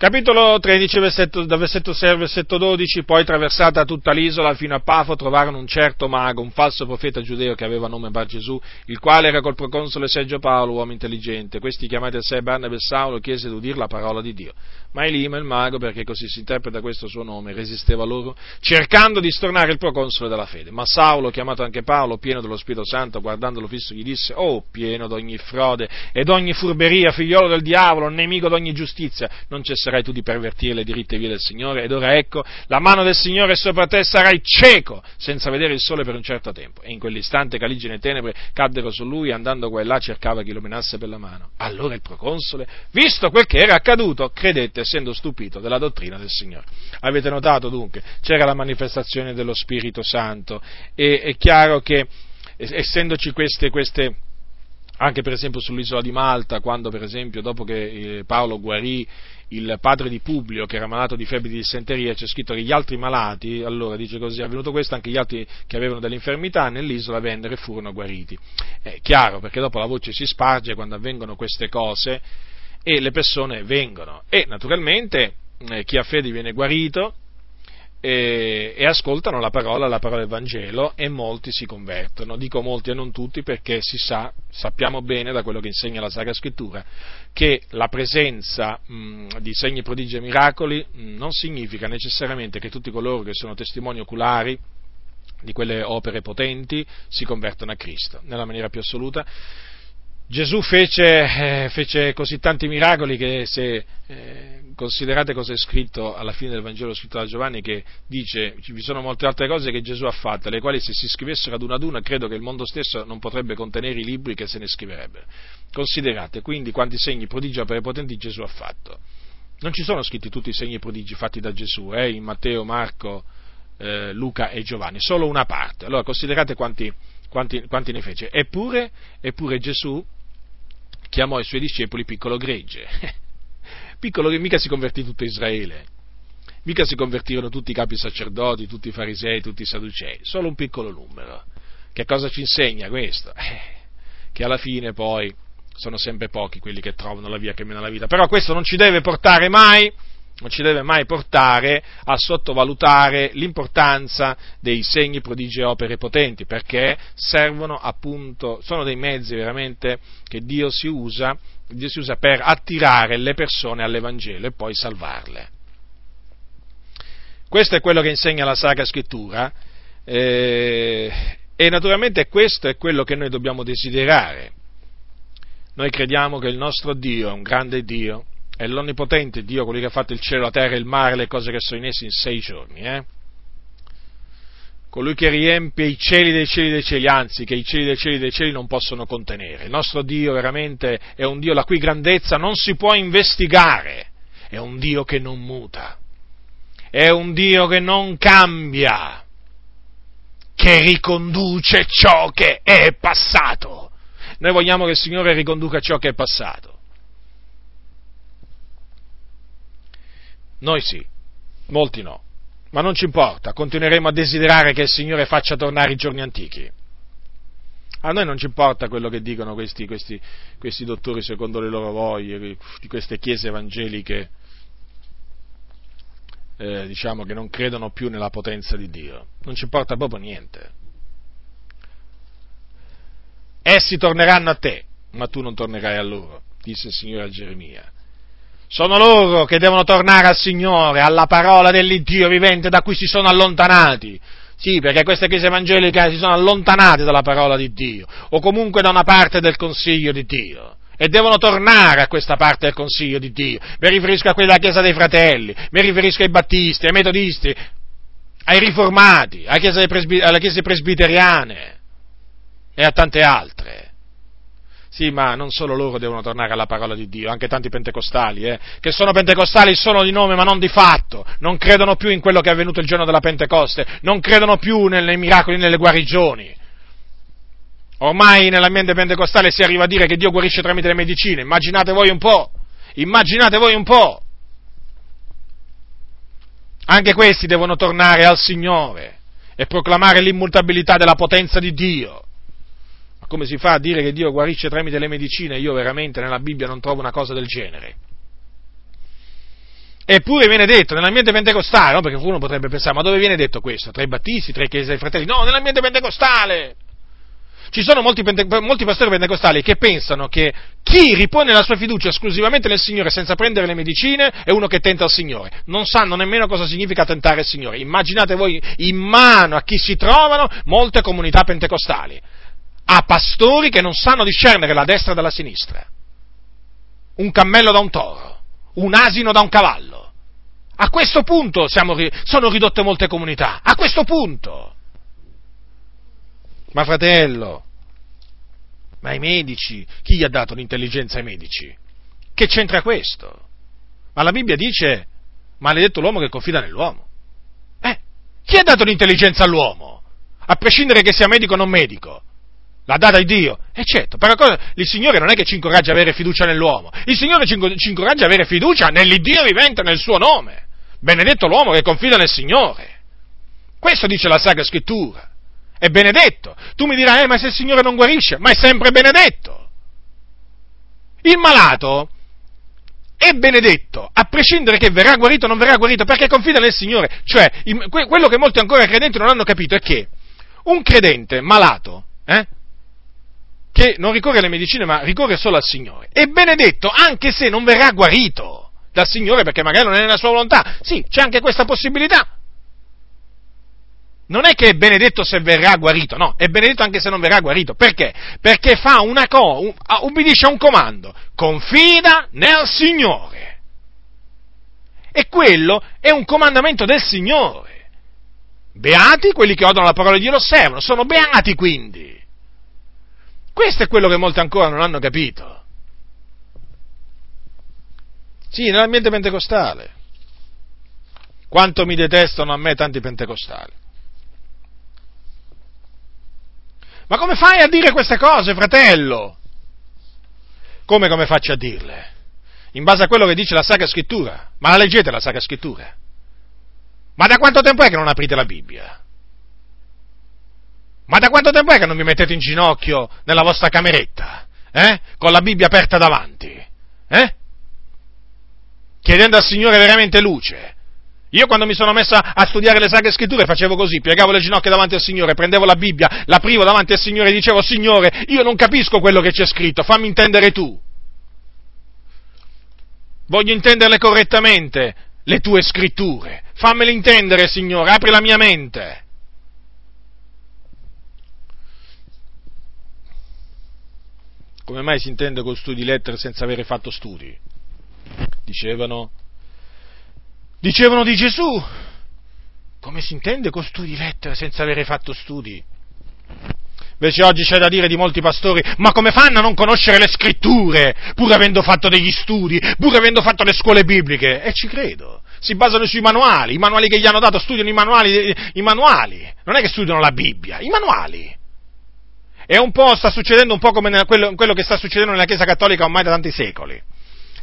Capitolo 13, versetto, da versetto 6 al versetto 12, poi traversata tutta l'isola fino a Pafo trovarono un certo mago, un falso profeta giudeo che aveva nome Bar Gesù, il quale era col proconsole Sergio Paolo, uomo intelligente. Questi chiamati a sé Barnabé e Saulo chiese di udir la parola di Dio. Ma Elima, il mago, perché così si interpreta questo suo nome, resisteva loro, cercando di stornare il proconsole della fede. Ma Saulo, chiamato anche Paolo, pieno dello Spirito Santo, guardandolo fisso, gli disse, oh, pieno d'ogni frode ed ogni furberia, figliolo del diavolo, nemico d'ogni giustizia, non cesserai tu di pervertire le diritte vie del Signore, ed ora ecco, la mano del Signore sopra te, sarai cieco, senza vedere il sole per un certo tempo. E in quell'istante caligine e tenebre caddero su lui, andando qua e là cercava chi lo menasse per la mano. Allora il proconsole, visto quel che era accaduto, credette essendo stupito della dottrina del Signore. Avete notato dunque? C'era la manifestazione dello Spirito Santo e è chiaro che essendoci queste, queste anche per esempio sull'isola di Malta, quando per esempio dopo che eh, Paolo guarì il padre di Publio che era malato di febbre di dissenteria, c'è scritto che gli altri malati, allora dice così, è avvenuto questo, anche gli altri che avevano delle infermità nell'isola vennero e furono guariti. È chiaro, perché dopo la voce si sparge quando avvengono queste cose e le persone vengono e naturalmente eh, chi ha fede viene guarito e, e, ascoltano la parola, la parola del Vangelo e molti si convertono. Dico molti e non tutti perché si sa, sappiamo bene da quello che insegna la Sacra Scrittura, che la presenza mh, di segni, prodigi e miracoli mh, non significa necessariamente che tutti coloro che sono testimoni oculari di quelle opere potenti si convertono a Cristo, nella maniera più assoluta Gesù fece, eh, fece, così tanti miracoli che se eh, considerate cosa è scritto alla fine del Vangelo scritto da Giovanni che dice vi sono molte altre cose che Gesù ha fatto, le quali se si scrivessero ad una ad una credo che il mondo stesso non potrebbe contenere i libri che se ne scriverebbero. Considerate quindi quanti segni, prodigi e opere potenti Gesù ha fatto. Non ci sono scritti tutti i segni prodigi fatti da Gesù eh, in Matteo, Marco, eh, Luca e Giovanni, solo una parte. Allora considerate quanti, quanti, quanti ne fece. Eppure, eppure Gesù chiamò i suoi discepoli piccolo gregge. piccolo che mica si convertì tutto Israele, mica si convertirono tutti i capi sacerdoti, tutti i farisei, tutti i sadducei, solo un piccolo numero. Che cosa ci insegna questo? Eh, che alla fine poi sono sempre pochi quelli che trovano la via che mena la vita. Però questo non ci deve portare mai non ci deve mai portare a sottovalutare l'importanza dei segni, prodigi e opere potenti, perché servono appunto, sono dei mezzi veramente che Dio si usa, Dio si usa per attirare le persone all'Evangelo e poi salvarle. Questo è quello che insegna la Sacra Scrittura eh, e naturalmente questo è quello che noi dobbiamo desiderare. Noi crediamo che il nostro Dio è un grande Dio, è l'onnipotente Dio, colui che ha fatto il cielo, la terra, il mare, le cose che sono in essi in sei giorni. Eh? Colui che riempie i cieli dei cieli dei cieli, anzi che i cieli dei cieli dei cieli non possono contenere. Il nostro Dio veramente è un Dio la cui grandezza non si può investigare, è un Dio che non muta, è un Dio che non cambia, che riconduce ciò che è passato. Noi vogliamo che il Signore riconduca ciò che è passato. Noi sì, molti no. Ma non ci importa, continueremo a desiderare che il Signore faccia tornare i giorni antichi. A noi non ci importa quello che dicono questi, questi, questi dottori secondo le loro voglie, di queste chiese evangeliche, eh, diciamo che non credono più nella potenza di Dio. Non ci importa proprio niente. Essi torneranno a te, ma tu non tornerai a loro, disse il Signore a Geremia. Sono loro che devono tornare al Signore, alla parola dell'Iddio vivente da cui si sono allontanati. Sì, perché queste chiese evangeliche si sono allontanate dalla parola di Dio, o comunque da una parte del consiglio di Dio. E devono tornare a questa parte del consiglio di Dio. Mi riferisco a quella Chiesa dei Fratelli, mi riferisco ai Battisti, ai Metodisti, ai Riformati, alle Chiese, presbi- alle chiese presbiteriane e a tante altre. Sì, ma non solo loro devono tornare alla parola di Dio, anche tanti pentecostali, eh, che sono pentecostali solo di nome ma non di fatto, non credono più in quello che è avvenuto il giorno della Pentecoste, non credono più nei miracoli, nelle guarigioni. Ormai nell'ambiente pentecostale si arriva a dire che Dio guarisce tramite le medicine, immaginate voi un po', immaginate voi un po'. Anche questi devono tornare al Signore e proclamare l'immutabilità della potenza di Dio come si fa a dire che Dio guarisce tramite le medicine? Io veramente nella Bibbia non trovo una cosa del genere. Eppure viene detto nell'ambiente pentecostale, no? perché uno potrebbe pensare, ma dove viene detto questo? Tra i battisti, tra i chiese dei fratelli? No, nell'ambiente pentecostale! Ci sono molti, pente, molti, pastori pentecostali che pensano che chi ripone la sua fiducia esclusivamente nel Signore senza prendere le medicine è uno che tenta il Signore. Non sanno nemmeno cosa significa tentare il Signore. Immaginate voi in mano a chi si trovano molte comunità pentecostali a pastori che non sanno discernere la destra dalla sinistra, un cammello da un toro, un asino da un cavallo. A questo punto siamo, sono ridotte molte comunità, a questo punto. Ma fratello, ma i medici, chi gli ha dato l'intelligenza ai medici? Che c'entra questo? Ma la Bibbia dice, maledetto l'uomo che confida nell'uomo. Eh, chi ha dato l'intelligenza all'uomo? A prescindere che sia medico o non medico. L'ha data di Dio? E certo, però il Signore non è che ci incoraggia a avere fiducia nell'uomo, il Signore ci incoraggia a avere fiducia nell'Iddio vivente, nel suo nome. Benedetto l'uomo che confida nel Signore. Questo dice la Sacra Scrittura. È benedetto. Tu mi dirai, eh, ma se il Signore non guarisce, ma è sempre benedetto. Il malato è benedetto, a prescindere che verrà guarito o non verrà guarito, perché confida nel Signore. Cioè, quello che molti ancora credenti non hanno capito è che un credente malato, eh, che non ricorre alle medicine ma ricorre solo al Signore. È benedetto anche se non verrà guarito dal Signore perché magari non è nella sua volontà. Sì, c'è anche questa possibilità. Non è che è benedetto se verrà guarito, no, è benedetto anche se non verrà guarito. Perché? Perché fa una cosa, ubbidisce a un comando, confida nel Signore. E quello è un comandamento del Signore. Beati quelli che odono la parola di Dio e lo osservano, sono beati quindi. Questo è quello che molti ancora non hanno capito. Sì, nell'ambiente pentecostale. Quanto mi detestano a me tanti pentecostali. Ma come fai a dire queste cose, fratello? Come come faccio a dirle? In base a quello che dice la Sacra Scrittura. Ma la leggete la Sacra Scrittura? Ma da quanto tempo è che non aprite la Bibbia? Ma da quanto tempo è che non mi mettete in ginocchio nella vostra cameretta? Eh? Con la Bibbia aperta davanti? Eh? Chiedendo al Signore veramente luce. Io quando mi sono messo a studiare le Sacre Scritture facevo così, piegavo le ginocchia davanti al Signore, prendevo la Bibbia, l'aprivo davanti al Signore e dicevo, Signore, io non capisco quello che c'è scritto, fammi intendere tu. Voglio intenderle correttamente, le tue scritture. Fammele intendere, Signore, apri la mia mente. Come mai si intende con studi lettere senza avere fatto studi? Dicevano, dicevano di Gesù. Come si intende con studi lettere senza avere fatto studi? Invece oggi c'è da dire di molti pastori, ma come fanno a non conoscere le scritture, pur avendo fatto degli studi, pur avendo fatto le scuole bibliche? E ci credo. Si basano sui manuali, i manuali che gli hanno dato, studiano i manuali, i manuali. Non è che studiano la Bibbia, i manuali. E un po' sta succedendo un po' come quello, quello che sta succedendo nella Chiesa Cattolica ormai da tanti secoli.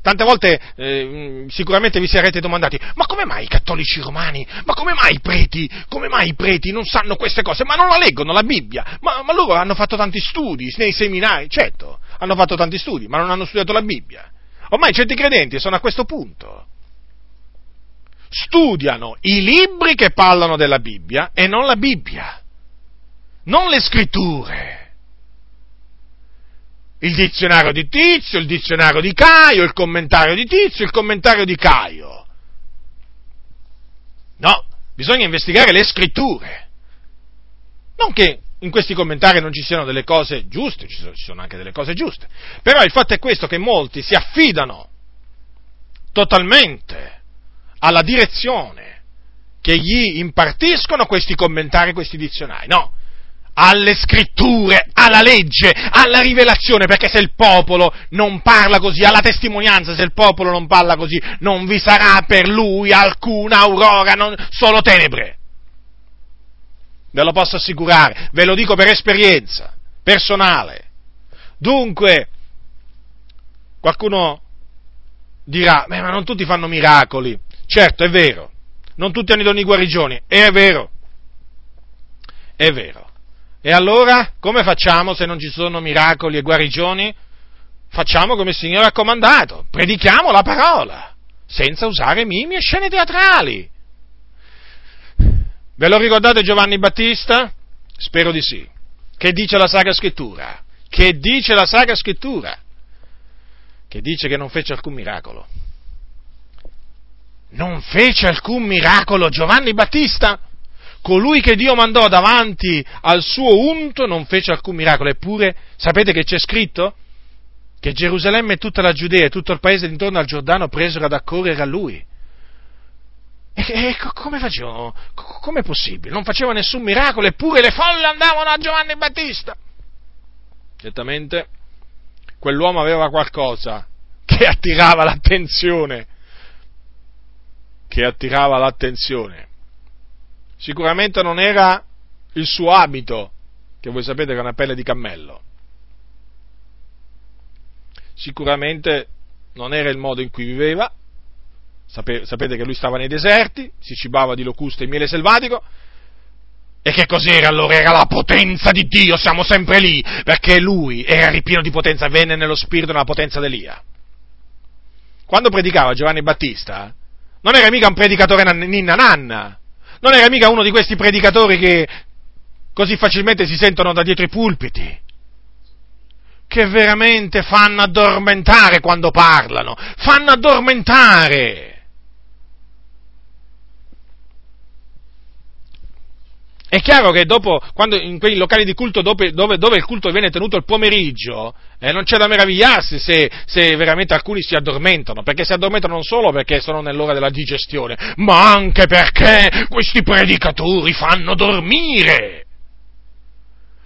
tante volte eh, sicuramente vi sarete domandati, ma come mai i cattolici romani, ma come mai i preti, come mai i preti non sanno queste cose, ma non la leggono la Bibbia, ma, ma loro hanno fatto tanti studi nei seminari, certo, hanno fatto tanti studi, ma non hanno studiato la Bibbia. Ormai certi credenti sono a questo punto. Studiano i libri che parlano della Bibbia e non la Bibbia, non le scritture il dizionario di Tizio, il dizionario di Caio, il commentario di Tizio, il commentario di Caio. No, bisogna investigare le scritture. Non che in questi commentari non ci siano delle cose giuste, ci sono anche delle cose giuste, però il fatto è questo che molti si affidano totalmente alla direzione che gli impartiscono questi commentari, questi dizionari. No, alle scritture, alla legge, alla rivelazione, perché se il popolo non parla così, alla testimonianza, se il popolo non parla così, non vi sarà per lui alcuna aurora, non, solo tenebre. Ve lo posso assicurare, ve lo dico per esperienza personale. Dunque, qualcuno dirà, ma non tutti fanno miracoli. Certo, è vero, non tutti hanno i doni guarigioni, è vero, è vero e allora come facciamo se non ci sono miracoli e guarigioni? Facciamo come il Signore ha comandato, predichiamo la parola, senza usare mimi e scene teatrali. Ve lo ricordate Giovanni Battista? Spero di sì. Che dice la Sacra Scrittura? Che dice la Sacra Scrittura? Che dice che non fece alcun miracolo. Non fece alcun miracolo Giovanni Battista? Colui che Dio mandò davanti al suo unto non fece alcun miracolo, eppure sapete che c'è scritto? Che Gerusalemme e tutta la Giudea e tutto il paese intorno al Giordano presero ad accorrere a lui. E, e come facevano? Com'è possibile? Non faceva nessun miracolo, eppure le folle andavano a Giovanni Battista. Certamente quell'uomo aveva qualcosa che attirava l'attenzione, che attirava l'attenzione sicuramente non era il suo abito, che voi sapete che è una pelle di cammello. Sicuramente non era il modo in cui viveva, sapete che lui stava nei deserti, si cibava di locuste e miele selvatico, e che cos'era allora? Era la potenza di Dio, siamo sempre lì, perché lui era ripieno di potenza, venne nello spirito nella potenza d'Elia. Quando predicava Giovanni Battista, non era mica un predicatore ninna nanna, non era mica uno di questi predicatori che così facilmente si sentono da dietro i pulpiti, che veramente fanno addormentare quando parlano, fanno addormentare. È chiaro che dopo, quando in quei locali di culto dove, dove, dove il culto viene tenuto il pomeriggio, eh, non c'è da meravigliarsi se, se, veramente alcuni si addormentano, perché si addormentano non solo perché sono nell'ora della digestione, ma anche perché questi predicatori fanno dormire.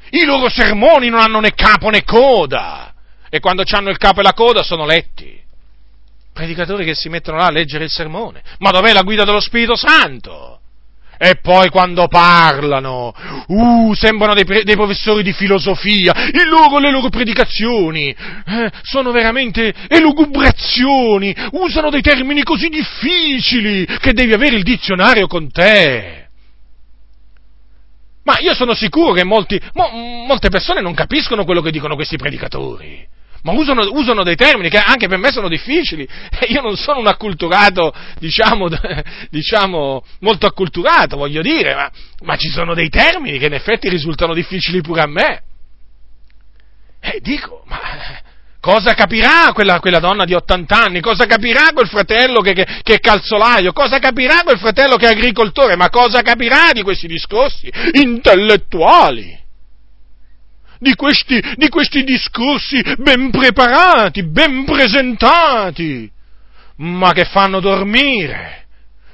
I loro sermoni non hanno né capo né coda, e quando hanno il capo e la coda sono letti. Predicatori che si mettono là a leggere il sermone. Ma dov'è la guida dello Spirito Santo? E poi quando parlano, uh, sembrano dei, dei professori di filosofia, loro, le loro predicazioni eh, sono veramente elugubrazioni, usano dei termini così difficili che devi avere il dizionario con te. Ma io sono sicuro che molti, mo, molte persone non capiscono quello che dicono questi predicatori ma usano, usano, dei termini che anche per me sono difficili. Io non sono un acculturato, diciamo, diciamo molto acculturato, voglio dire, ma, ma, ci sono dei termini che in effetti risultano difficili pure a me. E dico, ma cosa capirà quella, quella donna di 80 anni? Cosa capirà quel fratello che, che, che, è calzolaio? Cosa capirà quel fratello che è agricoltore? Ma cosa capirà di questi discorsi intellettuali? Di questi, di questi discorsi ben preparati, ben presentati, ma che fanno dormire,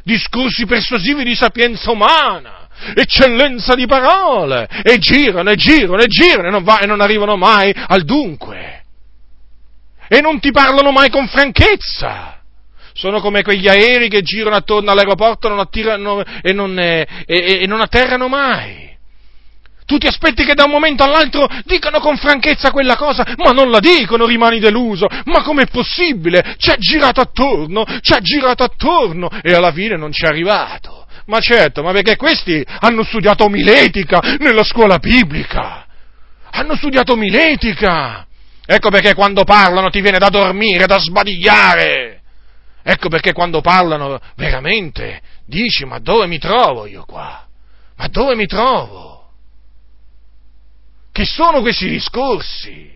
discorsi persuasivi di sapienza umana, eccellenza di parole, e girano e girano e girano e non, va, e non arrivano mai al dunque, e non ti parlano mai con franchezza. Sono come quegli aerei che girano attorno all'aeroporto non attirano, e, non, e, e, e, non atterrano mai Tu ti aspetti che da un momento all'altro dicano con franchezza quella cosa, ma non la dicono, rimani deluso. Ma com'è possibile? Ci ha girato attorno, ci ha girato attorno e alla fine non ci è arrivato. Ma certo, ma perché questi hanno studiato omiletica nella scuola biblica. Hanno studiato omiletica. Ecco perché quando parlano ti viene da dormire, da sbadigliare. Ecco perché quando parlano veramente dici ma dove mi trovo io qua? Ma dove mi trovo? Che sono questi discorsi?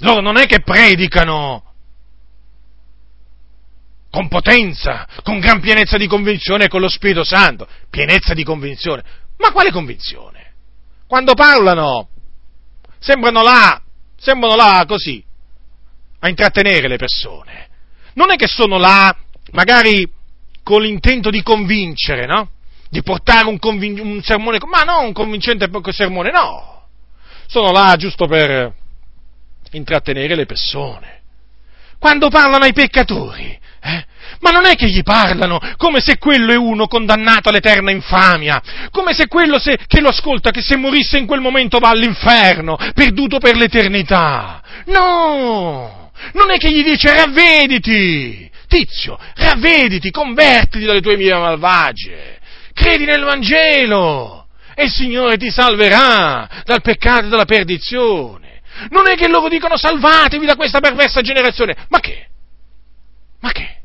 Loro non è che predicano con potenza, con gran pienezza di convinzione con lo Spirito Santo. Pienezza di convinzione. Ma quale convinzione? Quando parlano, sembrano là, sembrano là così, a intrattenere le persone. Non è che sono là, magari con l'intento di convincere, no? Di portare un, convin- un sermone, ma non un convincente sermone, no. Sono là giusto per intrattenere le persone. Quando parlano ai peccatori, eh? Ma non è che gli parlano come se quello è uno condannato all'eterna infamia, come se quello se, che lo ascolta, che se morisse in quel momento va all'inferno, perduto per l'eternità. No! Non è che gli dice ravvediti, tizio, ravvediti, convertiti dalle tue mie malvagie credi nel Vangelo e il Signore ti salverà dal peccato e dalla perdizione. Non è che loro dicono salvatevi da questa perversa generazione, ma che? Ma che?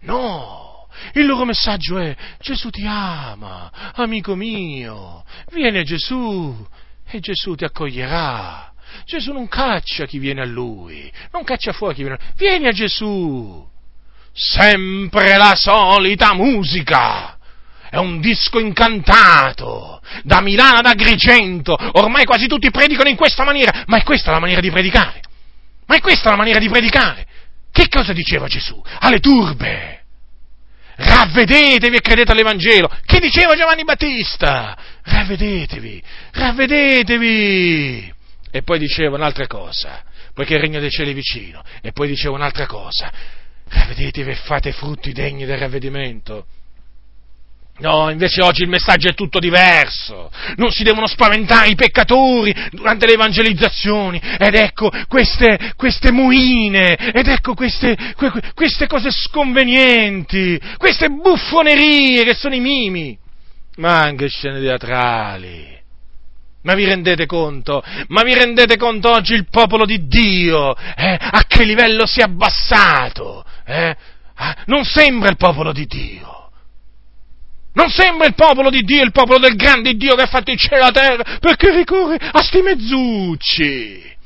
No, il loro messaggio è Gesù ti ama, amico mio, vieni a Gesù e Gesù ti accoglierà. Gesù non caccia chi viene a lui, non caccia fuori chi viene a lui, vieni a Gesù. Sempre la solita musica è un disco incantato, da Milano ad Agrigento, ormai quasi tutti predicano in questa maniera, ma è questa la maniera di predicare? Ma è questa la maniera di predicare? Che cosa diceva Gesù? Alle turbe! Ravvedetevi e credete all'Evangelo. Che diceva Giovanni Battista? Ravvedetevi, ravvedetevi. E poi diceva un'altra cosa, poiché il regno dei cieli è vicino. E poi diceva un'altra cosa, ravvedetevi e fate frutti degni del ravvedimento. No, invece oggi il messaggio è tutto diverso. Non si devono spaventare i peccatori durante le evangelizzazioni. Ed ecco queste, queste muine, ed ecco queste, queste cose sconvenienti, queste buffonerie che sono i mimi. Ma anche scene teatrali. Ma vi rendete conto? Ma vi rendete conto oggi il popolo di Dio? Eh? A che livello si è abbassato? Eh? Ah, non sembra il popolo di Dio. Non sembra il popolo di Dio, il popolo del grande Dio che ha fatto il cielo e la terra, perché ricorre a sti mezzucci.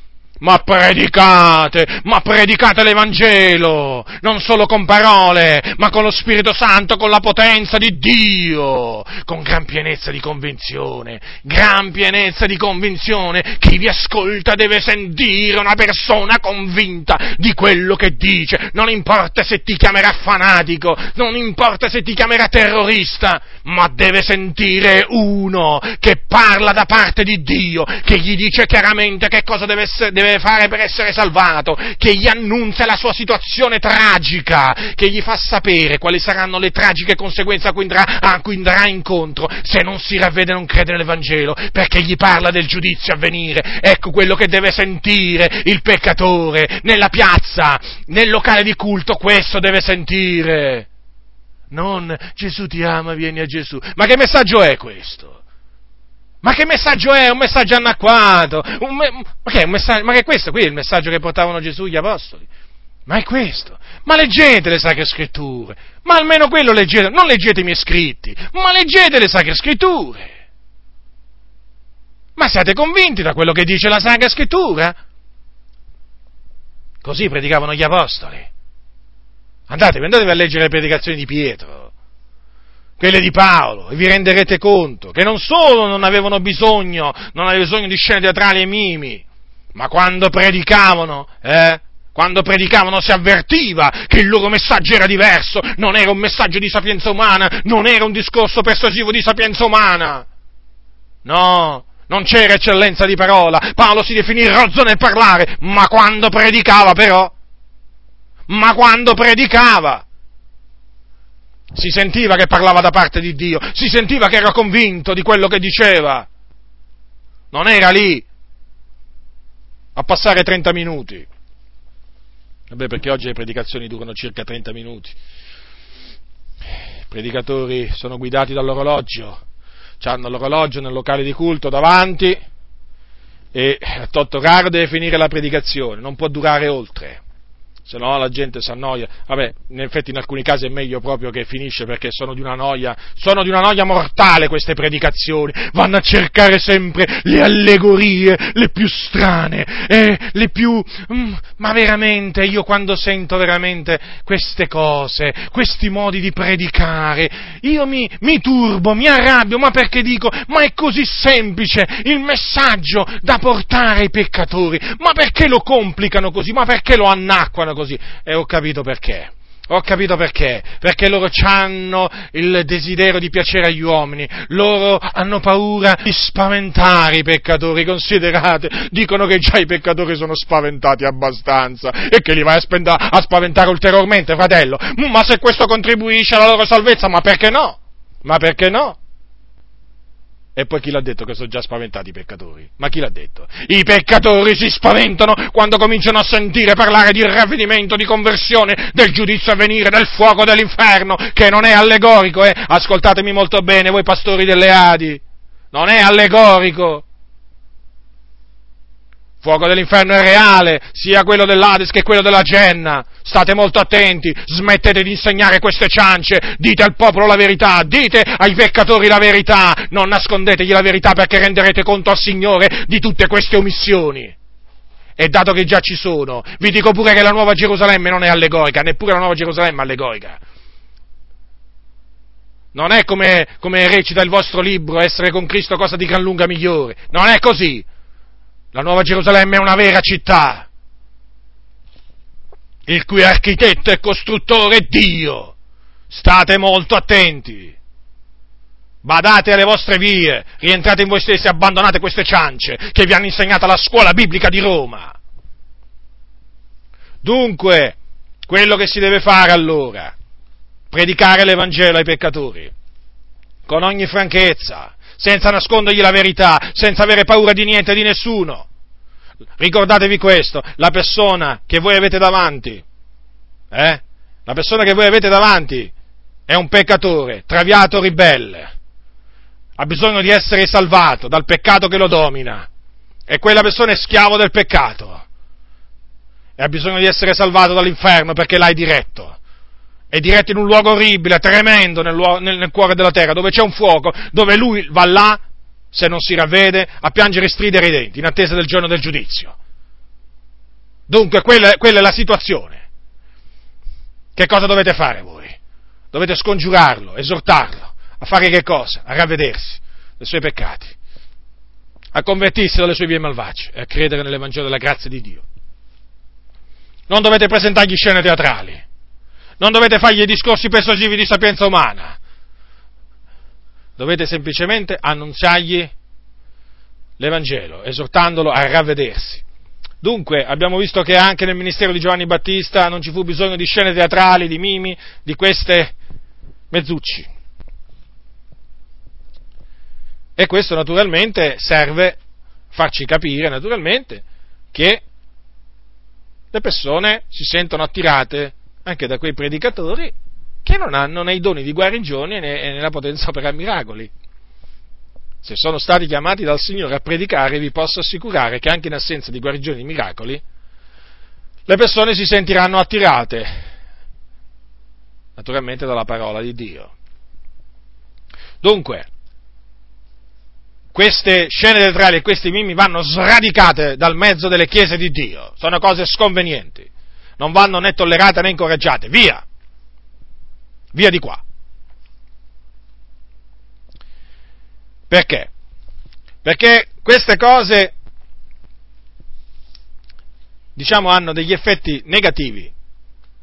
Ma predicate, ma predicate l'Evangelo, non solo con parole, ma con lo Spirito Santo, con la potenza di Dio, con gran pienezza di convinzione, gran pienezza di convinzione. Chi vi ascolta deve sentire una persona convinta di quello che dice, non importa se ti chiamerà fanatico, non importa se ti chiamerà terrorista, ma deve sentire uno che parla da parte di Dio, che gli dice chiaramente che cosa deve, essere, deve fare per essere salvato, che gli annunzia la sua situazione tragica, che gli fa sapere quali saranno le tragiche conseguenze a cui andrà, a cui andrà incontro se non si ravvede e non crede nell'Evangelo, perché gli parla del giudizio a venire. Ecco quello che deve sentire il peccatore nella piazza, nel locale di culto, questo deve sentire. Non Gesù ti ama, vieni a Gesù. Ma che messaggio è questo? Ma che messaggio è? Un messaggio anacquato? Un me- ma, che messaggio? ma che è questo qui? È il messaggio che portavano Gesù gli apostoli? Ma è questo? Ma leggete le sacre scritture! Ma almeno quello leggete, non leggete i miei scritti, ma leggete le sacre scritture! Ma siate convinti da quello che dice la sacra scrittura? Così predicavano gli apostoli. Andatevi, andatevi a leggere le predicazioni di Pietro, quelle di Paolo, e vi renderete conto che non solo non avevano bisogno, non avevano bisogno di scene teatrali e mimi, ma quando predicavano, eh, quando predicavano si avvertiva che il loro messaggio era diverso, non era un messaggio di sapienza umana, non era un discorso persuasivo di sapienza umana. No, non c'era eccellenza di parola, Paolo si definì rozzo nel parlare, ma quando predicava però ma quando predicava Si sentiva che parlava da parte di Dio, si sentiva che era convinto di quello che diceva. Non era lì a passare 30 minuti. Vabbè, perché oggi le predicazioni durano circa 30 minuti. I predicatori sono guidati dall'orologio, hanno l'orologio nel locale di culto davanti e a totto caro deve finire la predicazione, non può durare oltre se no la gente si annoia. Vabbè, in effetti in alcuni casi è meglio proprio che finisce perché sono di una noia, sono di una noia mortale queste predicazioni, vanno a cercare sempre le allegorie, le più strane, eh, le più... Mm, ma veramente, io quando sento veramente queste cose, questi modi di predicare, io mi, mi turbo, mi arrabbio, ma perché dico, ma è così semplice il messaggio da portare ai peccatori, ma perché lo complicano così, ma perché lo annacquano così. E ho capito perché. Ho capito perché, perché loro hanno il desiderio di piacere agli uomini, loro hanno paura di spaventare i peccatori, considerate, dicono che già i peccatori sono spaventati abbastanza e che li vai a, spenda- a spaventare ulteriormente, fratello. Ma se questo contribuisce alla loro salvezza, ma perché no? Ma perché no? E poi chi l'ha detto che sono già spaventati i peccatori? Ma chi l'ha detto? I peccatori si spaventano quando cominciano a sentire parlare di ravvedimento, di conversione, del giudizio a venire, del fuoco dell'inferno, che non è allegorico, eh? Ascoltatemi molto bene, voi pastori delle Adi. Non è allegorico fuoco dell'inferno è reale, sia quello dell'Ades che quello della Genna. State molto attenti, smettete di insegnare queste ciance, dite al popolo la verità, dite ai peccatori la verità, non nascondetegli la verità perché renderete conto al Signore di tutte queste omissioni. E dato che già ci sono, vi dico pure che la Nuova Gerusalemme non è allegorica, neppure la Nuova Gerusalemme è allegorica. Non è come, come recita il vostro libro, essere con Cristo cosa di gran lunga migliore. Non è così. La Nuova Gerusalemme è una vera città, il cui architetto e costruttore è Dio. State molto attenti. Badate alle vostre vie, rientrate in voi stessi e abbandonate queste ciance che vi hanno insegnato la scuola biblica di Roma. Dunque, quello che si deve fare allora, predicare l'Evangelo ai peccatori, con ogni franchezza, senza nascondergli la verità, senza avere paura di niente e di nessuno. Ricordatevi questo, la persona che voi avete davanti, eh? La persona che voi avete davanti è un peccatore, traviato, ribelle, ha bisogno di essere salvato dal peccato che lo domina, e quella persona è schiavo del peccato, e ha bisogno di essere salvato dall'inferno perché l'hai diretto è diretto in un luogo orribile, tremendo nel, nel, nel, cuore della terra, dove c'è un fuoco, dove lui va là, se non si ravvede, a piangere e stridere i denti, in attesa del giorno del giudizio. Dunque, quella, quella è la situazione. Che cosa dovete fare voi? Dovete scongiurarlo, esortarlo, a fare che cosa? A ravvedersi dei suoi peccati, a convertirsi dalle sue vie malvagie e a credere nell'Evangelo della grazia di Dio. Non dovete presentargli scene teatrali, non dovete fargli discorsi persuasivi di sapienza umana, dovete semplicemente annunziargli l'Evangelo, esortandolo a ravvedersi. Dunque, abbiamo visto che anche nel ministero di Giovanni Battista non ci fu bisogno di scene teatrali, di mimi, di queste mezzucci. E questo naturalmente serve farci capire, naturalmente, che le persone si sentono attirate anche da quei predicatori che non hanno né i doni di guarigione né, né la potenza per miracoli. Se sono stati chiamati dal Signore a predicare, vi posso assicurare che anche in assenza di guarigioni e miracoli, le persone si sentiranno attirate, naturalmente dalla parola di Dio. Dunque, queste scene teatrali e questi mimi vanno sradicate dal mezzo delle chiese di Dio, sono cose sconvenienti non vanno né tollerate né incoraggiate, via, via di qua. Perché? Perché queste cose, diciamo, hanno degli effetti negativi,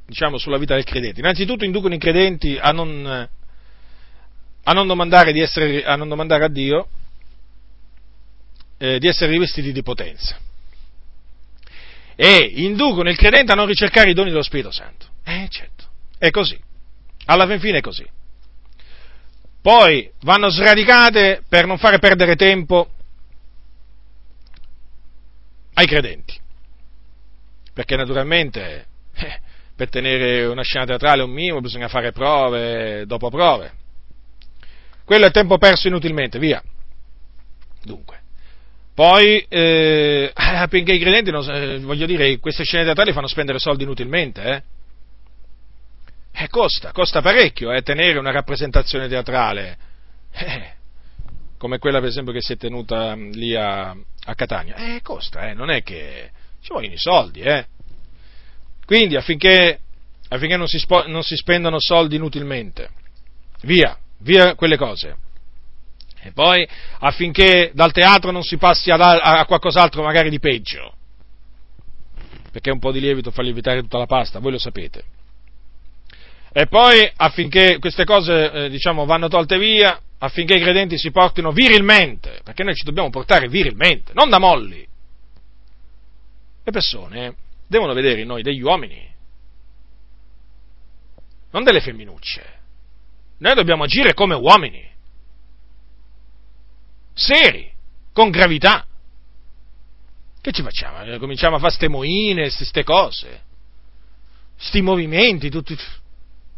diciamo, sulla vita del credente. Innanzitutto inducono i credenti a non, a non, domandare, essere, a, non domandare a Dio eh, di essere rivestiti di potenza e inducono il credente a non ricercare i doni dello Spirito Santo. Eh, certo, è così. Alla fin fine è così. poi vanno sradicate per non fare perdere tempo ai credenti. Perché naturalmente eh, per tenere una scena teatrale un minimo bisogna fare prove dopo prove. Quello è tempo perso inutilmente, via. Dunque. Poi, eh, affinché i credenti, non, eh, voglio dire, queste scene teatrali fanno spendere soldi inutilmente, eh? Eh, costa, costa parecchio eh, tenere una rappresentazione teatrale, eh, come quella per esempio che si è tenuta mm, lì a, a Catania. Eh, costa, eh, non è che ci vogliono i soldi, eh. Quindi affinché, affinché non, si spo, non si spendano soldi inutilmente, via, via quelle cose. E poi affinché dal teatro non si passi a, a qualcos'altro magari di peggio, perché un po' di lievito fa lievitare tutta la pasta, voi lo sapete. E poi affinché queste cose, eh, diciamo, vanno tolte via, affinché i credenti si portino virilmente, perché noi ci dobbiamo portare virilmente, non da molli. Le persone devono vedere in noi degli uomini, non delle femminucce. Noi dobbiamo agire come uomini, seri, con gravità. Che ci facciamo? Cominciamo a fare ste moine, ste cose, sti movimenti, tutti,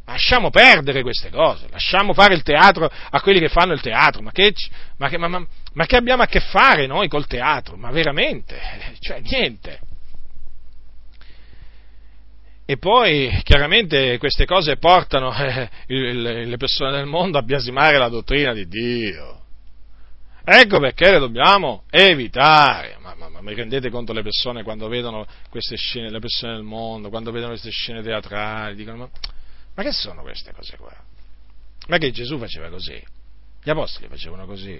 Lasciamo perdere queste cose, lasciamo fare il teatro a quelli che fanno il teatro, ma che, ma che, ma, ma che abbiamo a che fare noi col teatro? Ma veramente? Cioè, niente. E poi chiaramente queste cose portano eh, le persone del mondo a biasimare la dottrina di Dio. Ecco perché le dobbiamo evitare. Ma, ma, ma mi rendete conto le persone quando vedono queste scene, le persone del mondo, quando vedono queste scene teatrali, dicono ma ma che sono queste cose qua? Ma che Gesù faceva così? Gli apostoli facevano così.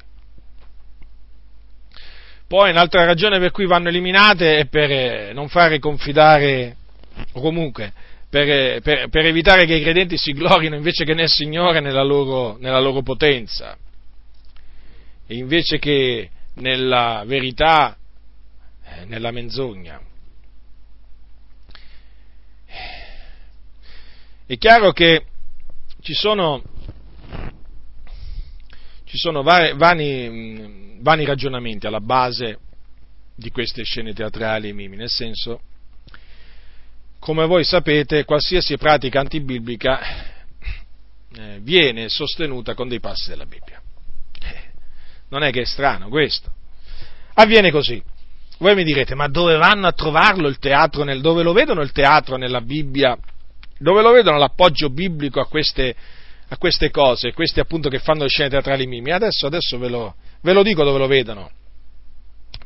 Poi un'altra ragione per cui vanno eliminate è per eh, non fare confidare, o comunque per, eh, per, per evitare che i credenti si glorino invece che nel Signore nella loro, nella loro potenza, invece che nella verità, eh, nella menzogna. È chiaro che ci sono, ci sono vari, vani, vani, ragionamenti alla base di queste scene teatrali e mimi, nel senso, come voi sapete, qualsiasi pratica antibiblica eh, viene sostenuta con dei passi della Bibbia. Non è che è strano questo. Avviene così. Voi mi direte, ma dove vanno a trovarlo il teatro, nel, dove lo vedono il teatro nella Bibbia dove lo vedono l'appoggio biblico a queste, a queste cose, questi appunto che fanno le scene teatrali mimi? Adesso, adesso ve, lo, ve lo dico dove lo vedono.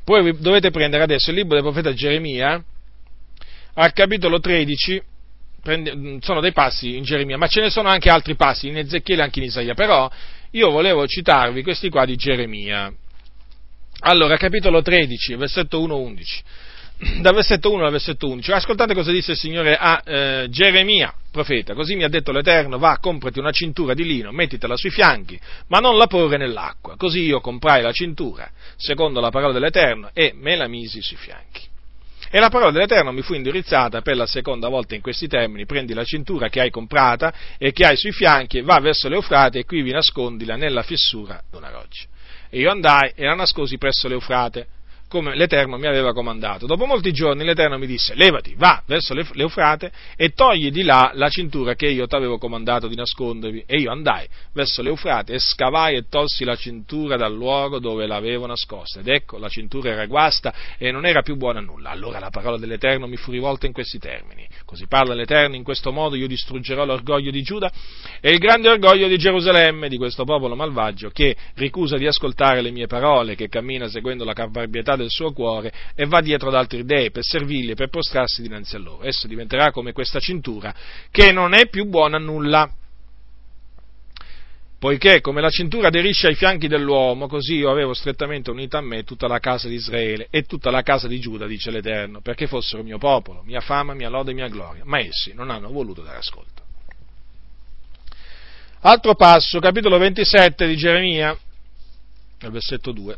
Poi dovete prendere adesso il libro del profeta Geremia, al capitolo 13, prende, sono dei passi in Geremia, ma ce ne sono anche altri passi in Ezechiele e anche in Isaia, però io volevo citarvi questi qua di Geremia. Allora, capitolo 13, versetto 1-11 dal versetto 1 al versetto 11. Ascoltate cosa disse il Signore a eh, Geremia, profeta. Così mi ha detto l'Eterno, va, comprati una cintura di lino, mettitela sui fianchi, ma non la porre nell'acqua. Così io comprai la cintura, secondo la parola dell'Eterno, e me la misi sui fianchi. E la parola dell'Eterno mi fu indirizzata per la seconda volta in questi termini, prendi la cintura che hai comprata e che hai sui fianchi, va verso l'Eufrate e qui vi nascondila nella fissura d'una roccia. E io andai e la nascosi presso l'Eufrate come l'Eterno mi aveva comandato. Dopo molti giorni l'Eterno mi disse, levati, va verso l'Eufrate e togli di là la cintura che io ti avevo comandato di nascondervi. E io andai verso l'Eufrate e scavai e tolsi la cintura dal luogo dove l'avevo nascosta. Ed ecco, la cintura era guasta e non era più buona a nulla. Allora la parola dell'Eterno mi fu rivolta in questi termini. Così parla l'Eterno, in questo modo io distruggerò l'orgoglio di Giuda e il grande orgoglio di Gerusalemme, di questo popolo malvagio, che ricusa di ascoltare le mie parole, che cammina seguendo la caparbietà del suo cuore e va dietro ad altri dei per servirli e per prostrarsi dinanzi a loro. Esso diventerà come questa cintura che non è più buona a nulla. Poiché come la cintura aderisce ai fianchi dell'uomo, così io avevo strettamente unita a me tutta la casa di Israele e tutta la casa di Giuda, dice l'Eterno, perché fossero mio popolo, mia fama, mia lode e mia gloria. Ma essi non hanno voluto dare ascolto. Altro passo, capitolo 27 di Geremia, versetto 2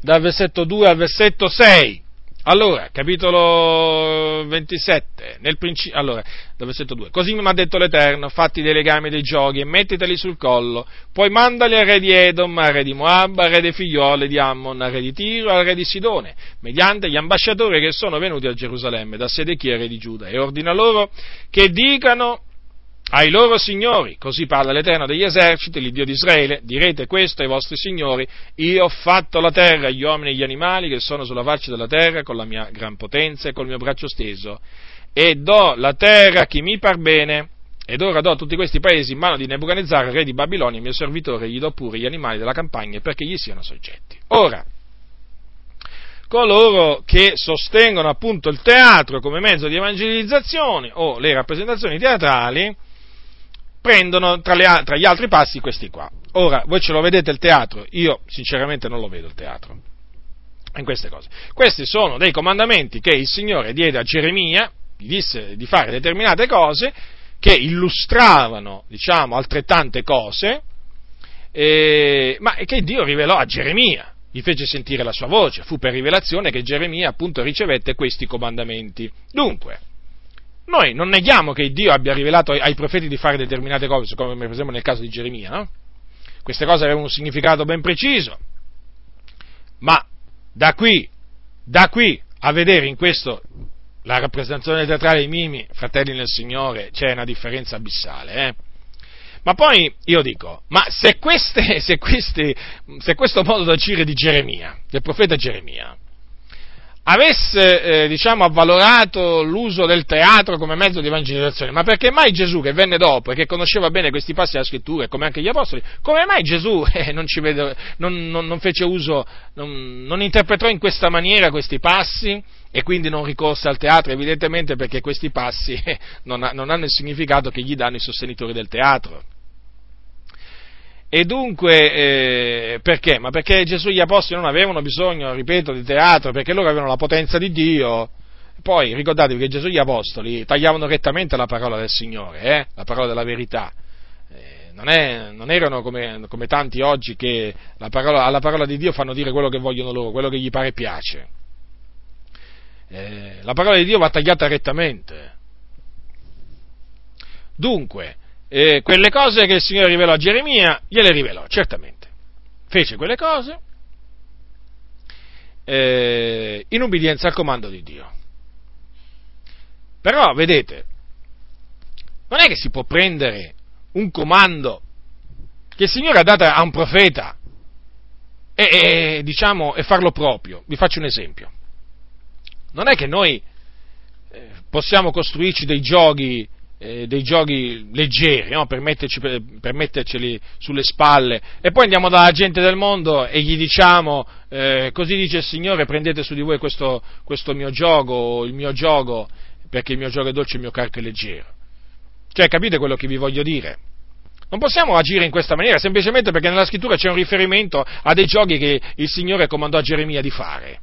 dal versetto 2 al versetto 6. Allora, capitolo 27, nel principio, allora, versetto 2. Così mi ha detto l'Eterno, fatti dei legami dei giochi e mettiteli sul collo, poi mandali al re di Edom, al re di Moab, al re dei figlioli di Ammon, al re di Tiro, al re di Sidone, mediante gli ambasciatori che sono venuti a Gerusalemme da Sedechia, re di Giuda, e ordina loro che dicano ai loro signori, così parla l'Eterno degli eserciti, l'Iddio di Israele, direte questo ai vostri signori, io ho fatto la terra, gli uomini e gli animali che sono sulla faccia della terra con la mia gran potenza e col mio braccio steso, e do la terra a chi mi par bene, ed ora do tutti questi paesi in mano di Nebuchadnezzar, re di Babilonia, mio servitore, gli do pure gli animali della campagna perché gli siano soggetti. Ora, coloro che sostengono appunto il teatro come mezzo di evangelizzazione o le rappresentazioni teatrali, prendono tra, le, tra, gli altri passi questi qua. Ora, voi ce lo vedete il teatro? Io sinceramente non lo vedo il teatro in queste cose. Questi sono dei comandamenti che il Signore diede a Geremia, gli disse di fare determinate cose, che illustravano, diciamo, altrettante cose, eh, ma che Dio rivelò a Geremia, gli fece sentire la sua voce, fu per rivelazione che Geremia appunto ricevette questi comandamenti. Dunque, noi non neghiamo che Dio abbia rivelato ai profeti di fare determinate cose, come per esempio nel caso di Geremia, no? Queste cose avevano un significato ben preciso, ma da qui, da qui a vedere in questo la rappresentazione teatrale dei mimi, fratelli nel Signore, c'è una differenza abissale, eh? Ma poi io dico, ma se, queste, se, questi, se questo modo d'agire di Geremia, del profeta Geremia, avesse eh, diciamo, avvalorato l'uso del teatro come mezzo di evangelizzazione, ma perché mai Gesù, che venne dopo e che conosceva bene questi passi della scrittura, come anche gli apostoli, come mai Gesù eh, non, vede, non, non, non, fece uso, non, interpretò in questa maniera questi passi e quindi non ricorse al teatro? Evidentemente perché questi passi eh, non, hanno il significato che gli danno i sostenitori del teatro. E dunque, eh, perché? Ma perché Gesù e gli Apostoli non avevano bisogno, ripeto, di teatro, perché loro avevano la potenza di Dio. Poi ricordatevi che Gesù e gli Apostoli tagliavano rettamente la parola del Signore, eh? la parola della verità. Eh, non, è, non, erano come, come, tanti oggi che parola, alla parola di Dio fanno dire quello che vogliono loro, quello che gli pare e piace. Eh, la parola di Dio va tagliata rettamente. Dunque, eh, quelle cose che il Signore rivelò a Geremia, gliele rivelò, certamente. Fece quelle cose eh, in ubbidienza al comando di Dio. Però, vedete, non è che si può prendere un comando che il Signore ha dato a un profeta e, e, diciamo, e farlo proprio. Vi faccio un esempio. Non è che noi eh, possiamo costruirci dei giochi eh, dei giochi leggeri no? per, metterci, metterceli sulle spalle. E poi andiamo dalla gente del mondo e gli diciamo eh, così dice il Signore prendete su di voi questo, questo mio gioco il mio gioco perché il mio gioco è dolce e il mio carico è leggero. Cioè capite quello che vi voglio dire? Non possiamo agire in questa maniera semplicemente perché nella scrittura c'è un riferimento a dei giochi che il Signore comandò a Geremia di fare.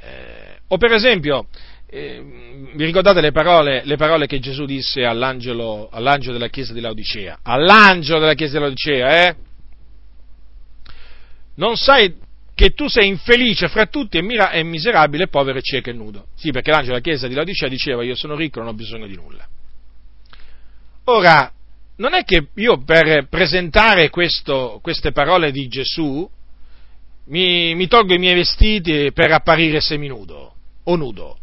Eh, o per esempio eh, vi ricordate le parole, le parole, che Gesù disse all'angelo, all'angelo, della chiesa di Laodicea? All'angelo della chiesa di Laodicea, eh? Non sai che tu sei infelice fra tutti e, mira, e miserabile, povero cieco e nudo. Sì, perché l'angelo della chiesa di Laodicea diceva io sono ricco, non ho bisogno di nulla. Ora, non è che io per presentare questo, queste parole di Gesù mi, mi tolgo i miei vestiti per apparire seminudo o nudo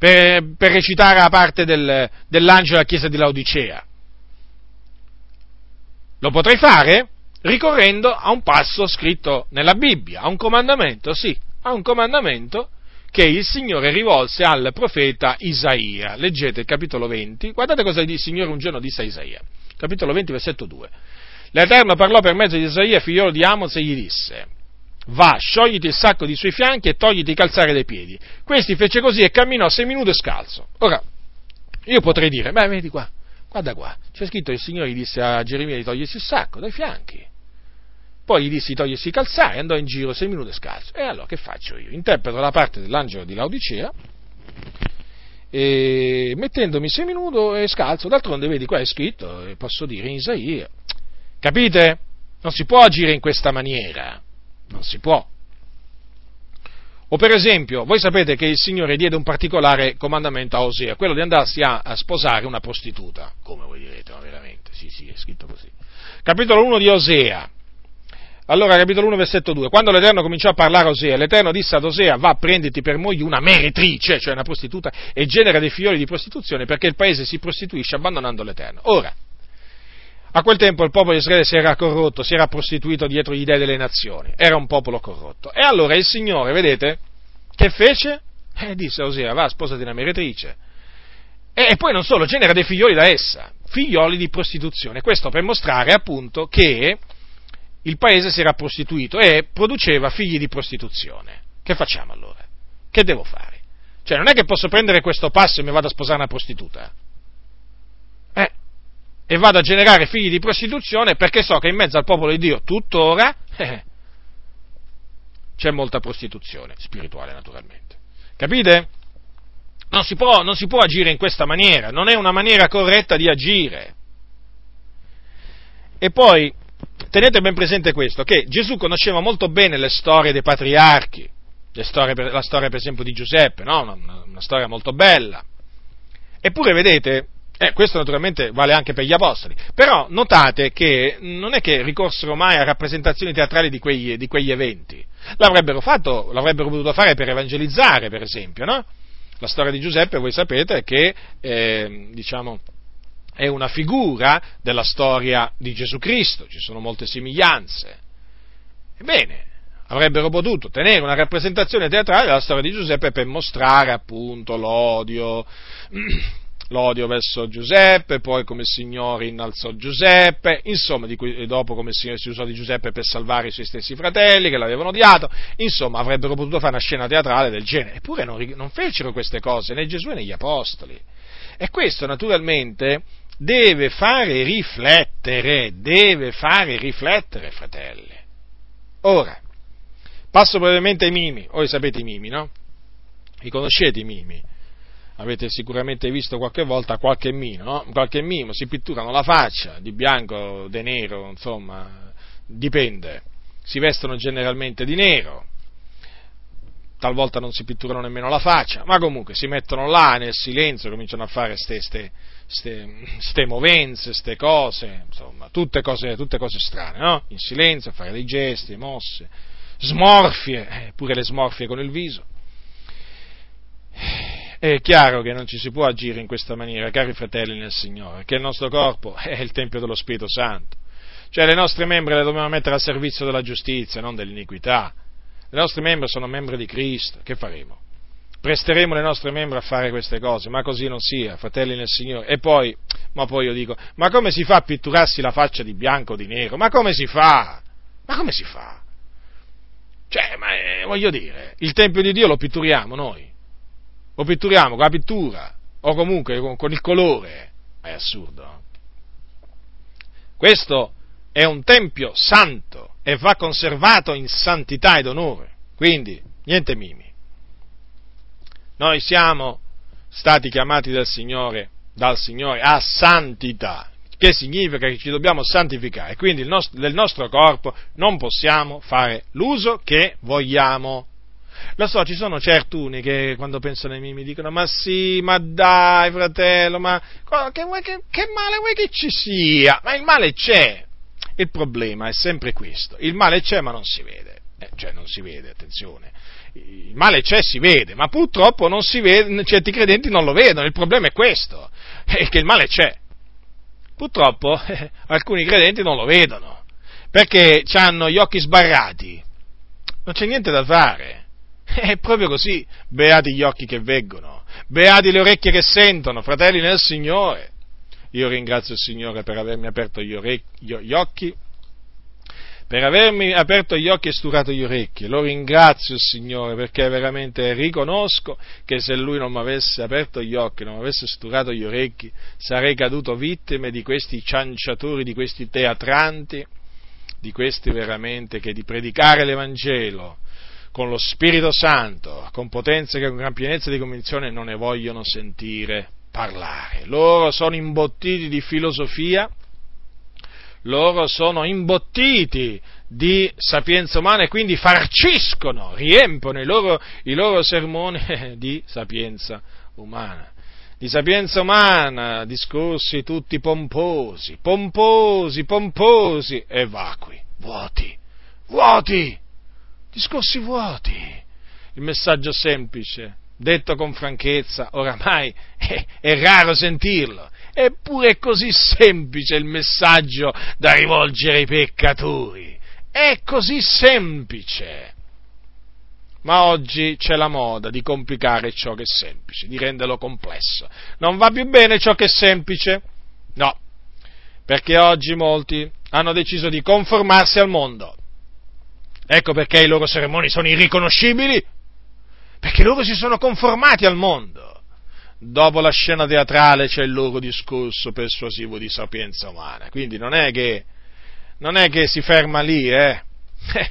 per, per recitare la parte del, dell'angelo della chiesa di Laodicea. Lo potrei fare ricorrendo a un passo scritto nella Bibbia, a un comandamento, sì, a un comandamento che il Signore rivolse al profeta Isaia. Leggete il capitolo 20, guardate cosa il Signore un giorno disse a Isaia, capitolo 20, versetto 2. L'Eterno parlò per mezzo di Isaia, figliolo di Amos, e gli disse, va, sciogliti il sacco di suoi fianchi e togliti i calzari dai piedi. Questi fece così e camminò seminudo e scalzo. Ora, io potrei dire, beh, vedi qua, guarda qua, c'è scritto il Signore gli disse a Geremia di togliersi il sacco dai fianchi. Poi gli disse di togliersi i calzari e andò in giro seminudo e scalzo. E allora che faccio io? Interpreto la parte dell'angelo di Laodicea e mettendomi seminudo e scalzo, d'altronde vedi qua è scritto, e posso dire in Isaia. Capite? Non si può agire in questa maniera. Non si può. O per esempio, voi sapete che il Signore diede un particolare comandamento a Osea, quello di andarsi a, a sposare una prostituta. Come voi direte, ma veramente? Sì, sì, è scritto così. Capitolo 1 di Osea. Allora, capitolo 1, versetto 2. Quando l'Eterno cominciò a parlare a Osea, l'Eterno disse ad Osea, va, prenditi per moglie una meretrice, cioè una prostituta, e genera dei figlioli di prostituzione, perché il paese si prostituisce abbandonando l'Eterno. Ora, a quel tempo il popolo di Israele si era corrotto, si era prostituito dietro gli dei delle nazioni, era un popolo corrotto. E allora il Signore, vedete, che fece? Eh, disse a Osea, va, sposati una meretrice. E poi non solo, genera dei figlioli da essa, figlioli di prostituzione. Questo per mostrare appunto che il paese si era prostituito e produceva figli di prostituzione. Che facciamo allora? Che devo fare? Cioè, non è che posso prendere questo passo e mi vado a sposare una prostituta e vado a generare figli di prostituzione perché so che in mezzo al popolo di Dio tuttora eh, c'è molta prostituzione spirituale naturalmente. Capite? Non si, può, non si può agire in questa maniera, non è una maniera corretta di agire. E poi tenete ben presente questo, che Gesù conosceva molto bene le storie dei patriarchi, storie, la storia per esempio di Giuseppe, no? una, una storia molto bella. Eppure vedete, eh, questo naturalmente vale anche per gli apostoli. Però notate che non è che ricorsero mai a rappresentazioni teatrali di quegli, di quegli eventi. L'avrebbero fatto, l'avrebbero potuto fare per evangelizzare, per esempio, no? La storia di Giuseppe, voi sapete che, eh, diciamo, è una figura della storia di Gesù Cristo, ci sono molte somiglianze. Ebbene, avrebbero potuto tenere una rappresentazione teatrale della storia di Giuseppe per mostrare appunto l'odio l'odio verso Giuseppe, poi come Signore innalzò Giuseppe, insomma, cui, dopo come Signore si usò di Giuseppe per salvare i suoi stessi fratelli che l'avevano odiato, insomma, avrebbero potuto fare una scena teatrale del genere, eppure non, non fecero queste cose né Gesù né gli Apostoli. E questo naturalmente deve fare riflettere, deve fare riflettere, fratelli. Ora, passo brevemente ai mimi, voi sapete i mimi, no? Li conoscete i mimi? Avete sicuramente visto qualche volta qualche mimo, no? qualche mimo, si pitturano la faccia di bianco, di nero, insomma, dipende, si vestono generalmente di nero, talvolta non si pitturano nemmeno la faccia, ma comunque si mettono là nel silenzio, cominciano a fare queste movenze, queste cose, insomma, tutte cose, tutte cose strane, no? In silenzio, a fare dei gesti, mosse, smorfie, eh, pure le smorfie con il viso. È chiaro che non ci si può agire in questa maniera, cari fratelli nel Signore, che il nostro corpo è il Tempio dello Spirito Santo. Cioè le nostre membra le dobbiamo mettere al servizio della giustizia, non dell'iniquità. Le nostre membra sono membri di Cristo, che faremo? Presteremo le nostre membra a fare queste cose, ma così non sia, fratelli nel Signore. E poi, ma poi io dico, ma come si fa a pitturarsi la faccia di bianco o di nero? Ma come si fa? Ma come si fa? Cioè, ma eh, voglio dire, il Tempio di Dio lo pitturiamo noi lo pitturiamo con la pittura o comunque con, con il colore, è assurdo. Questo è un tempio santo e va conservato in santità ed onore, quindi niente mimi. Noi siamo stati chiamati dal Signore, dal Signore a santità, che significa che ci dobbiamo santificare, quindi nostro, del nostro corpo non possiamo fare l'uso che vogliamo. Lo so, ci sono certuni che quando pensano ai miei mi dicono ma sì, ma dai fratello, ma che, che, che male vuoi che ci sia? Ma il male c'è. Il problema è sempre questo, il male c'è ma non si vede. Eh, cioè non si vede, attenzione. Il male c'è, si vede, ma purtroppo non si vede, certi credenti non lo vedono, il problema è questo, è che il male c'è. Purtroppo eh, alcuni credenti non lo vedono, perché hanno gli occhi sbarrati, non c'è niente da fare. È proprio così, beati gli occhi che veggono, beati le orecchie che sentono, fratelli nel Signore. Io ringrazio il Signore per avermi aperto gli, orecchi, gli occhi, per avermi aperto gli occhi e sturato gli orecchi. Lo ringrazio il Signore perché veramente riconosco che se Lui non mi avesse aperto gli occhi, non mi avesse sturato gli orecchi, sarei caduto vittime di questi cianciatori, di questi teatranti, di questi veramente che di predicare l'Evangelo con lo Spirito Santo, con potenza e con gran pienezza di convinzione, non ne vogliono sentire parlare. Loro sono imbottiti di filosofia, loro sono imbottiti di sapienza umana e quindi farciscono, riempiono i loro, i loro sermoni di sapienza umana. Di sapienza umana, discorsi tutti pomposi, pomposi, pomposi e vacui, vuoti, vuoti, discorsi vuoti. Il messaggio semplice, detto con franchezza, oramai è, è raro sentirlo, eppure è così semplice il messaggio da rivolgere ai peccatori è così semplice. Ma oggi c'è la moda di complicare ciò che è semplice, di renderlo complesso. Non va più bene ciò che è semplice? No, perché oggi molti hanno deciso di conformarsi al mondo. Ecco perché i loro sermoni sono irriconoscibili, perché loro si sono conformati al mondo. Dopo la scena teatrale c'è il loro discorso persuasivo di sapienza umana. Quindi non è che non è che si ferma lì, eh. eh.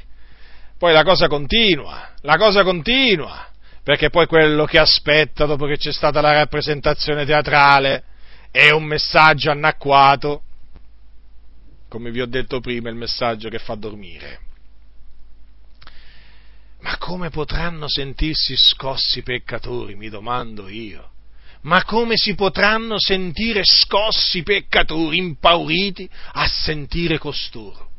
Poi la cosa continua, la cosa continua, perché poi quello che aspetta dopo che c'è stata la rappresentazione teatrale è un messaggio anacquato, come vi ho detto prima, il messaggio che fa dormire. Ma come potranno sentirsi scossi i peccatori, mi domando io? ma come si potranno sentire scossi i peccatori, impauriti, a sentire costoro?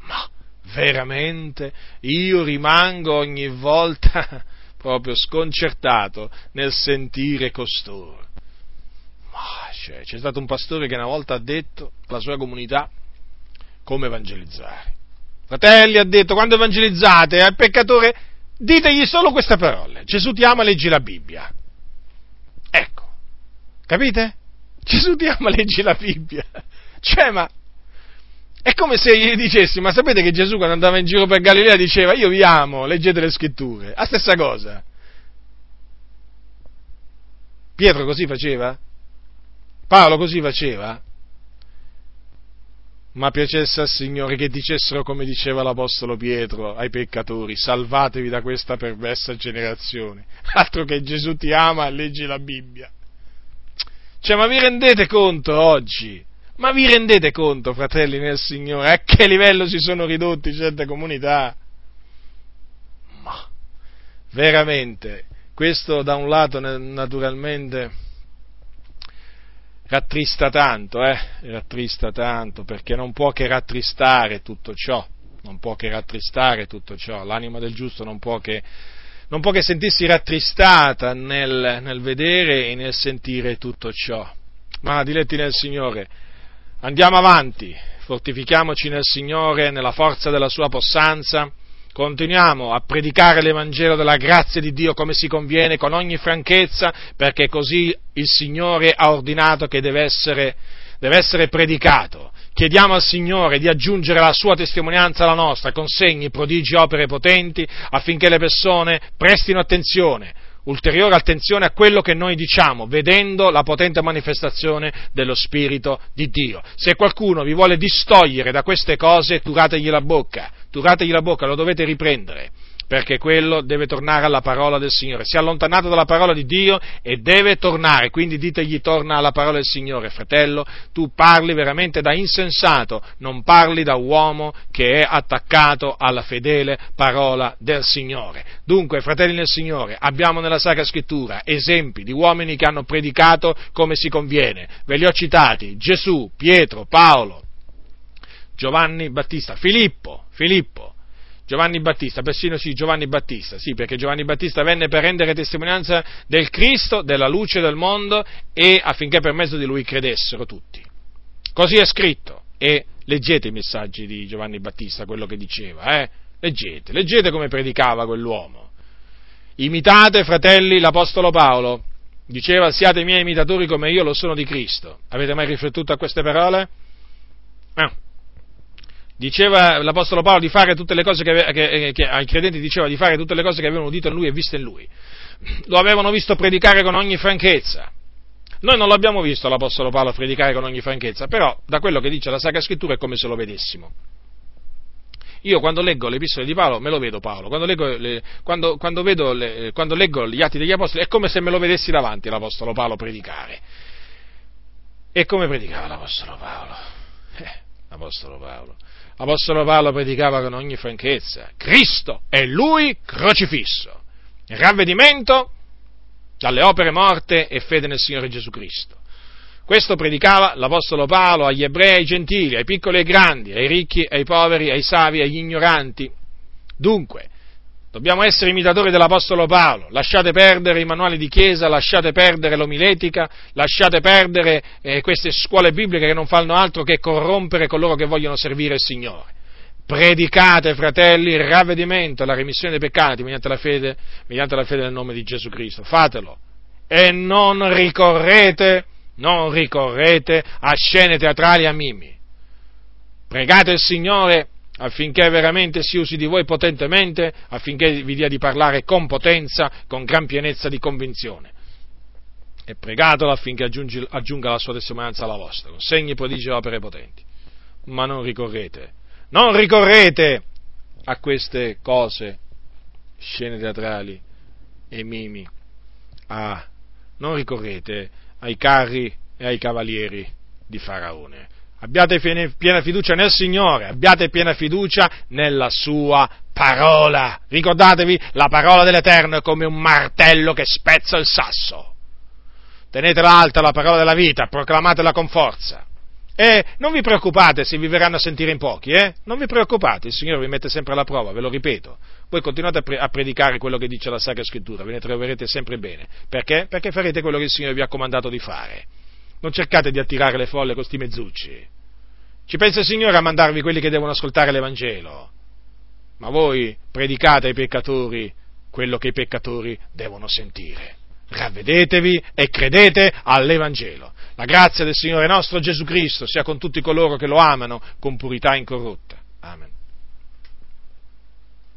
Ma veramente io rimango ogni volta proprio sconcertato nel sentire costoro. Ma cioè, c'è stato un pastore che una volta ha detto alla sua comunità come evangelizzare. Fratelli, ha detto, quando evangelizzate al peccatore, ditegli solo queste parole. Gesù ti ama, leggi la Bibbia. Ecco, Capite? Gesù ti ama, leggi la Bibbia. Cioè, ma è come se gli dicessi, ma sapete che Gesù quando andava in giro per Galilea diceva, io vi amo, leggete le scritture. La stessa cosa. Pietro così faceva? Paolo così faceva? Ma piacesse al Signore che dicessero come diceva l'Apostolo Pietro ai peccatori, salvatevi da questa perversa generazione. Altro che Gesù ti ama, leggi la Bibbia. Cioè, ma vi rendete conto oggi? Ma vi rendete conto, fratelli nel Signore, a che livello si sono ridotti certe comunità? Ma veramente, questo da un lato naturalmente rattrista tanto, eh? Rattrista tanto, perché non può che rattristare tutto ciò, non può che rattristare tutto ciò, l'anima del giusto non può che non può che sentirsi rattristata nel, nel vedere e nel sentire tutto ciò. Ma diletti nel Signore, andiamo avanti, fortifichiamoci nel Signore, nella forza della sua possanza, continuiamo a predicare l'Evangelo della grazia di Dio come si conviene, con ogni franchezza, perché così il Signore ha ordinato che deve essere, deve essere predicato chiediamo al Signore di aggiungere la sua testimonianza alla nostra con segni, prodigi, opere potenti affinché le persone prestino attenzione, ulteriore attenzione a quello che noi diciamo, vedendo la potente manifestazione dello Spirito di Dio. Se qualcuno vi vuole distogliere da queste cose, turategli la bocca, turategli la bocca, lo dovete riprendere perché quello deve tornare alla parola del Signore. Si è allontanato dalla parola di Dio e deve tornare, quindi ditegli torna alla parola del Signore. Fratello, tu parli veramente da insensato, non parli da uomo che è attaccato alla fedele parola del Signore. Dunque, fratelli nel Signore, abbiamo nella Sacra Scrittura esempi di uomini che hanno predicato come si conviene. Ve li ho citati, Gesù, Pietro, Paolo, Giovanni Battista, Filippo, Filippo, Giovanni Battista, persino sì, Giovanni Battista, sì, perché Giovanni Battista venne per rendere testimonianza del Cristo, della luce del mondo e affinché per mezzo di lui credessero tutti. Così è scritto e leggete i messaggi di Giovanni Battista, quello che diceva, eh? Leggete, leggete come predicava quell'uomo. Imitate, fratelli, l'Apostolo Paolo. Diceva, siate i miei imitatori come io lo sono di Cristo. Avete mai riflettuto a queste parole? Eh diceva l'Apostolo Paolo di fare tutte le cose che, che, che, ai credenti diceva di fare tutte le cose che avevano udito in lui e viste in lui. Lo avevano visto predicare con ogni franchezza. Noi non l'abbiamo visto l'Apostolo Paolo predicare con ogni franchezza, però da quello che dice la Sacra Scrittura è come se lo vedessimo. Io quando leggo le epistole di Paolo, me lo vedo Paolo, quando leggo, le, quando, quando, le, quando leggo gli atti degli Apostoli è come se me lo vedessi davanti l'Apostolo Paolo predicare. E come predicava l'Apostolo Paolo? Eh Apostolo Paolo. Apostolo Paolo predicava con ogni franchezza, Cristo è Lui crocifisso, ravvedimento dalle opere morte e fede nel Signore Gesù Cristo. Questo predicava l'Apostolo Paolo agli ebrei, ai gentili, ai piccoli e ai grandi, ai ricchi e ai poveri, ai savi e agli ignoranti. Dunque, Dobbiamo essere imitatori dell'Apostolo Paolo, lasciate perdere i manuali di chiesa, lasciate perdere l'omiletica, lasciate perdere eh, queste scuole bibliche che non fanno altro che corrompere coloro che vogliono servire il Signore. Predicate, fratelli, il ravvedimento, la remissione dei peccati mediante la fede, mediante la fede nel nome di Gesù Cristo. Fatelo. E non ricorrete, non ricorrete a scene teatrali a mimi. Pregate il Signore affinché veramente si usi di voi potentemente, affinché vi dia di parlare con potenza, con gran pienezza di convinzione. E pregatelo affinché aggiungi, aggiunga la sua testimonianza alla vostra, con segni, prodigi e opere potenti. Ma non ricorrete, non ricorrete a queste cose, scene teatrali e mimi. Ah, non ricorrete ai carri e ai cavalieri di Faraone Abbiate piena fiducia nel Signore, abbiate piena fiducia nella Sua parola. Ricordatevi, la parola dell'Eterno è come un martello che spezza il sasso. Tenetela alta la parola della vita, proclamatela con forza. E non vi preoccupate se vi verranno a sentire in pochi, eh? Non vi preoccupate, il Signore vi mette sempre alla prova, ve lo ripeto. Voi continuate a, pre- a predicare quello che dice la Sacra Scrittura, ve ne troverete sempre bene. Perché? Perché farete quello che il Signore vi ha comandato di fare. Non cercate di attirare le folle con sti mezzucci. Ci pensa il Signore a mandarvi quelli che devono ascoltare l'Evangelo. Ma voi predicate ai peccatori quello che i peccatori devono sentire. Ravvedetevi e credete all'Evangelo. La grazia del Signore nostro Gesù Cristo sia con tutti coloro che lo amano con purità incorrotta. Amen.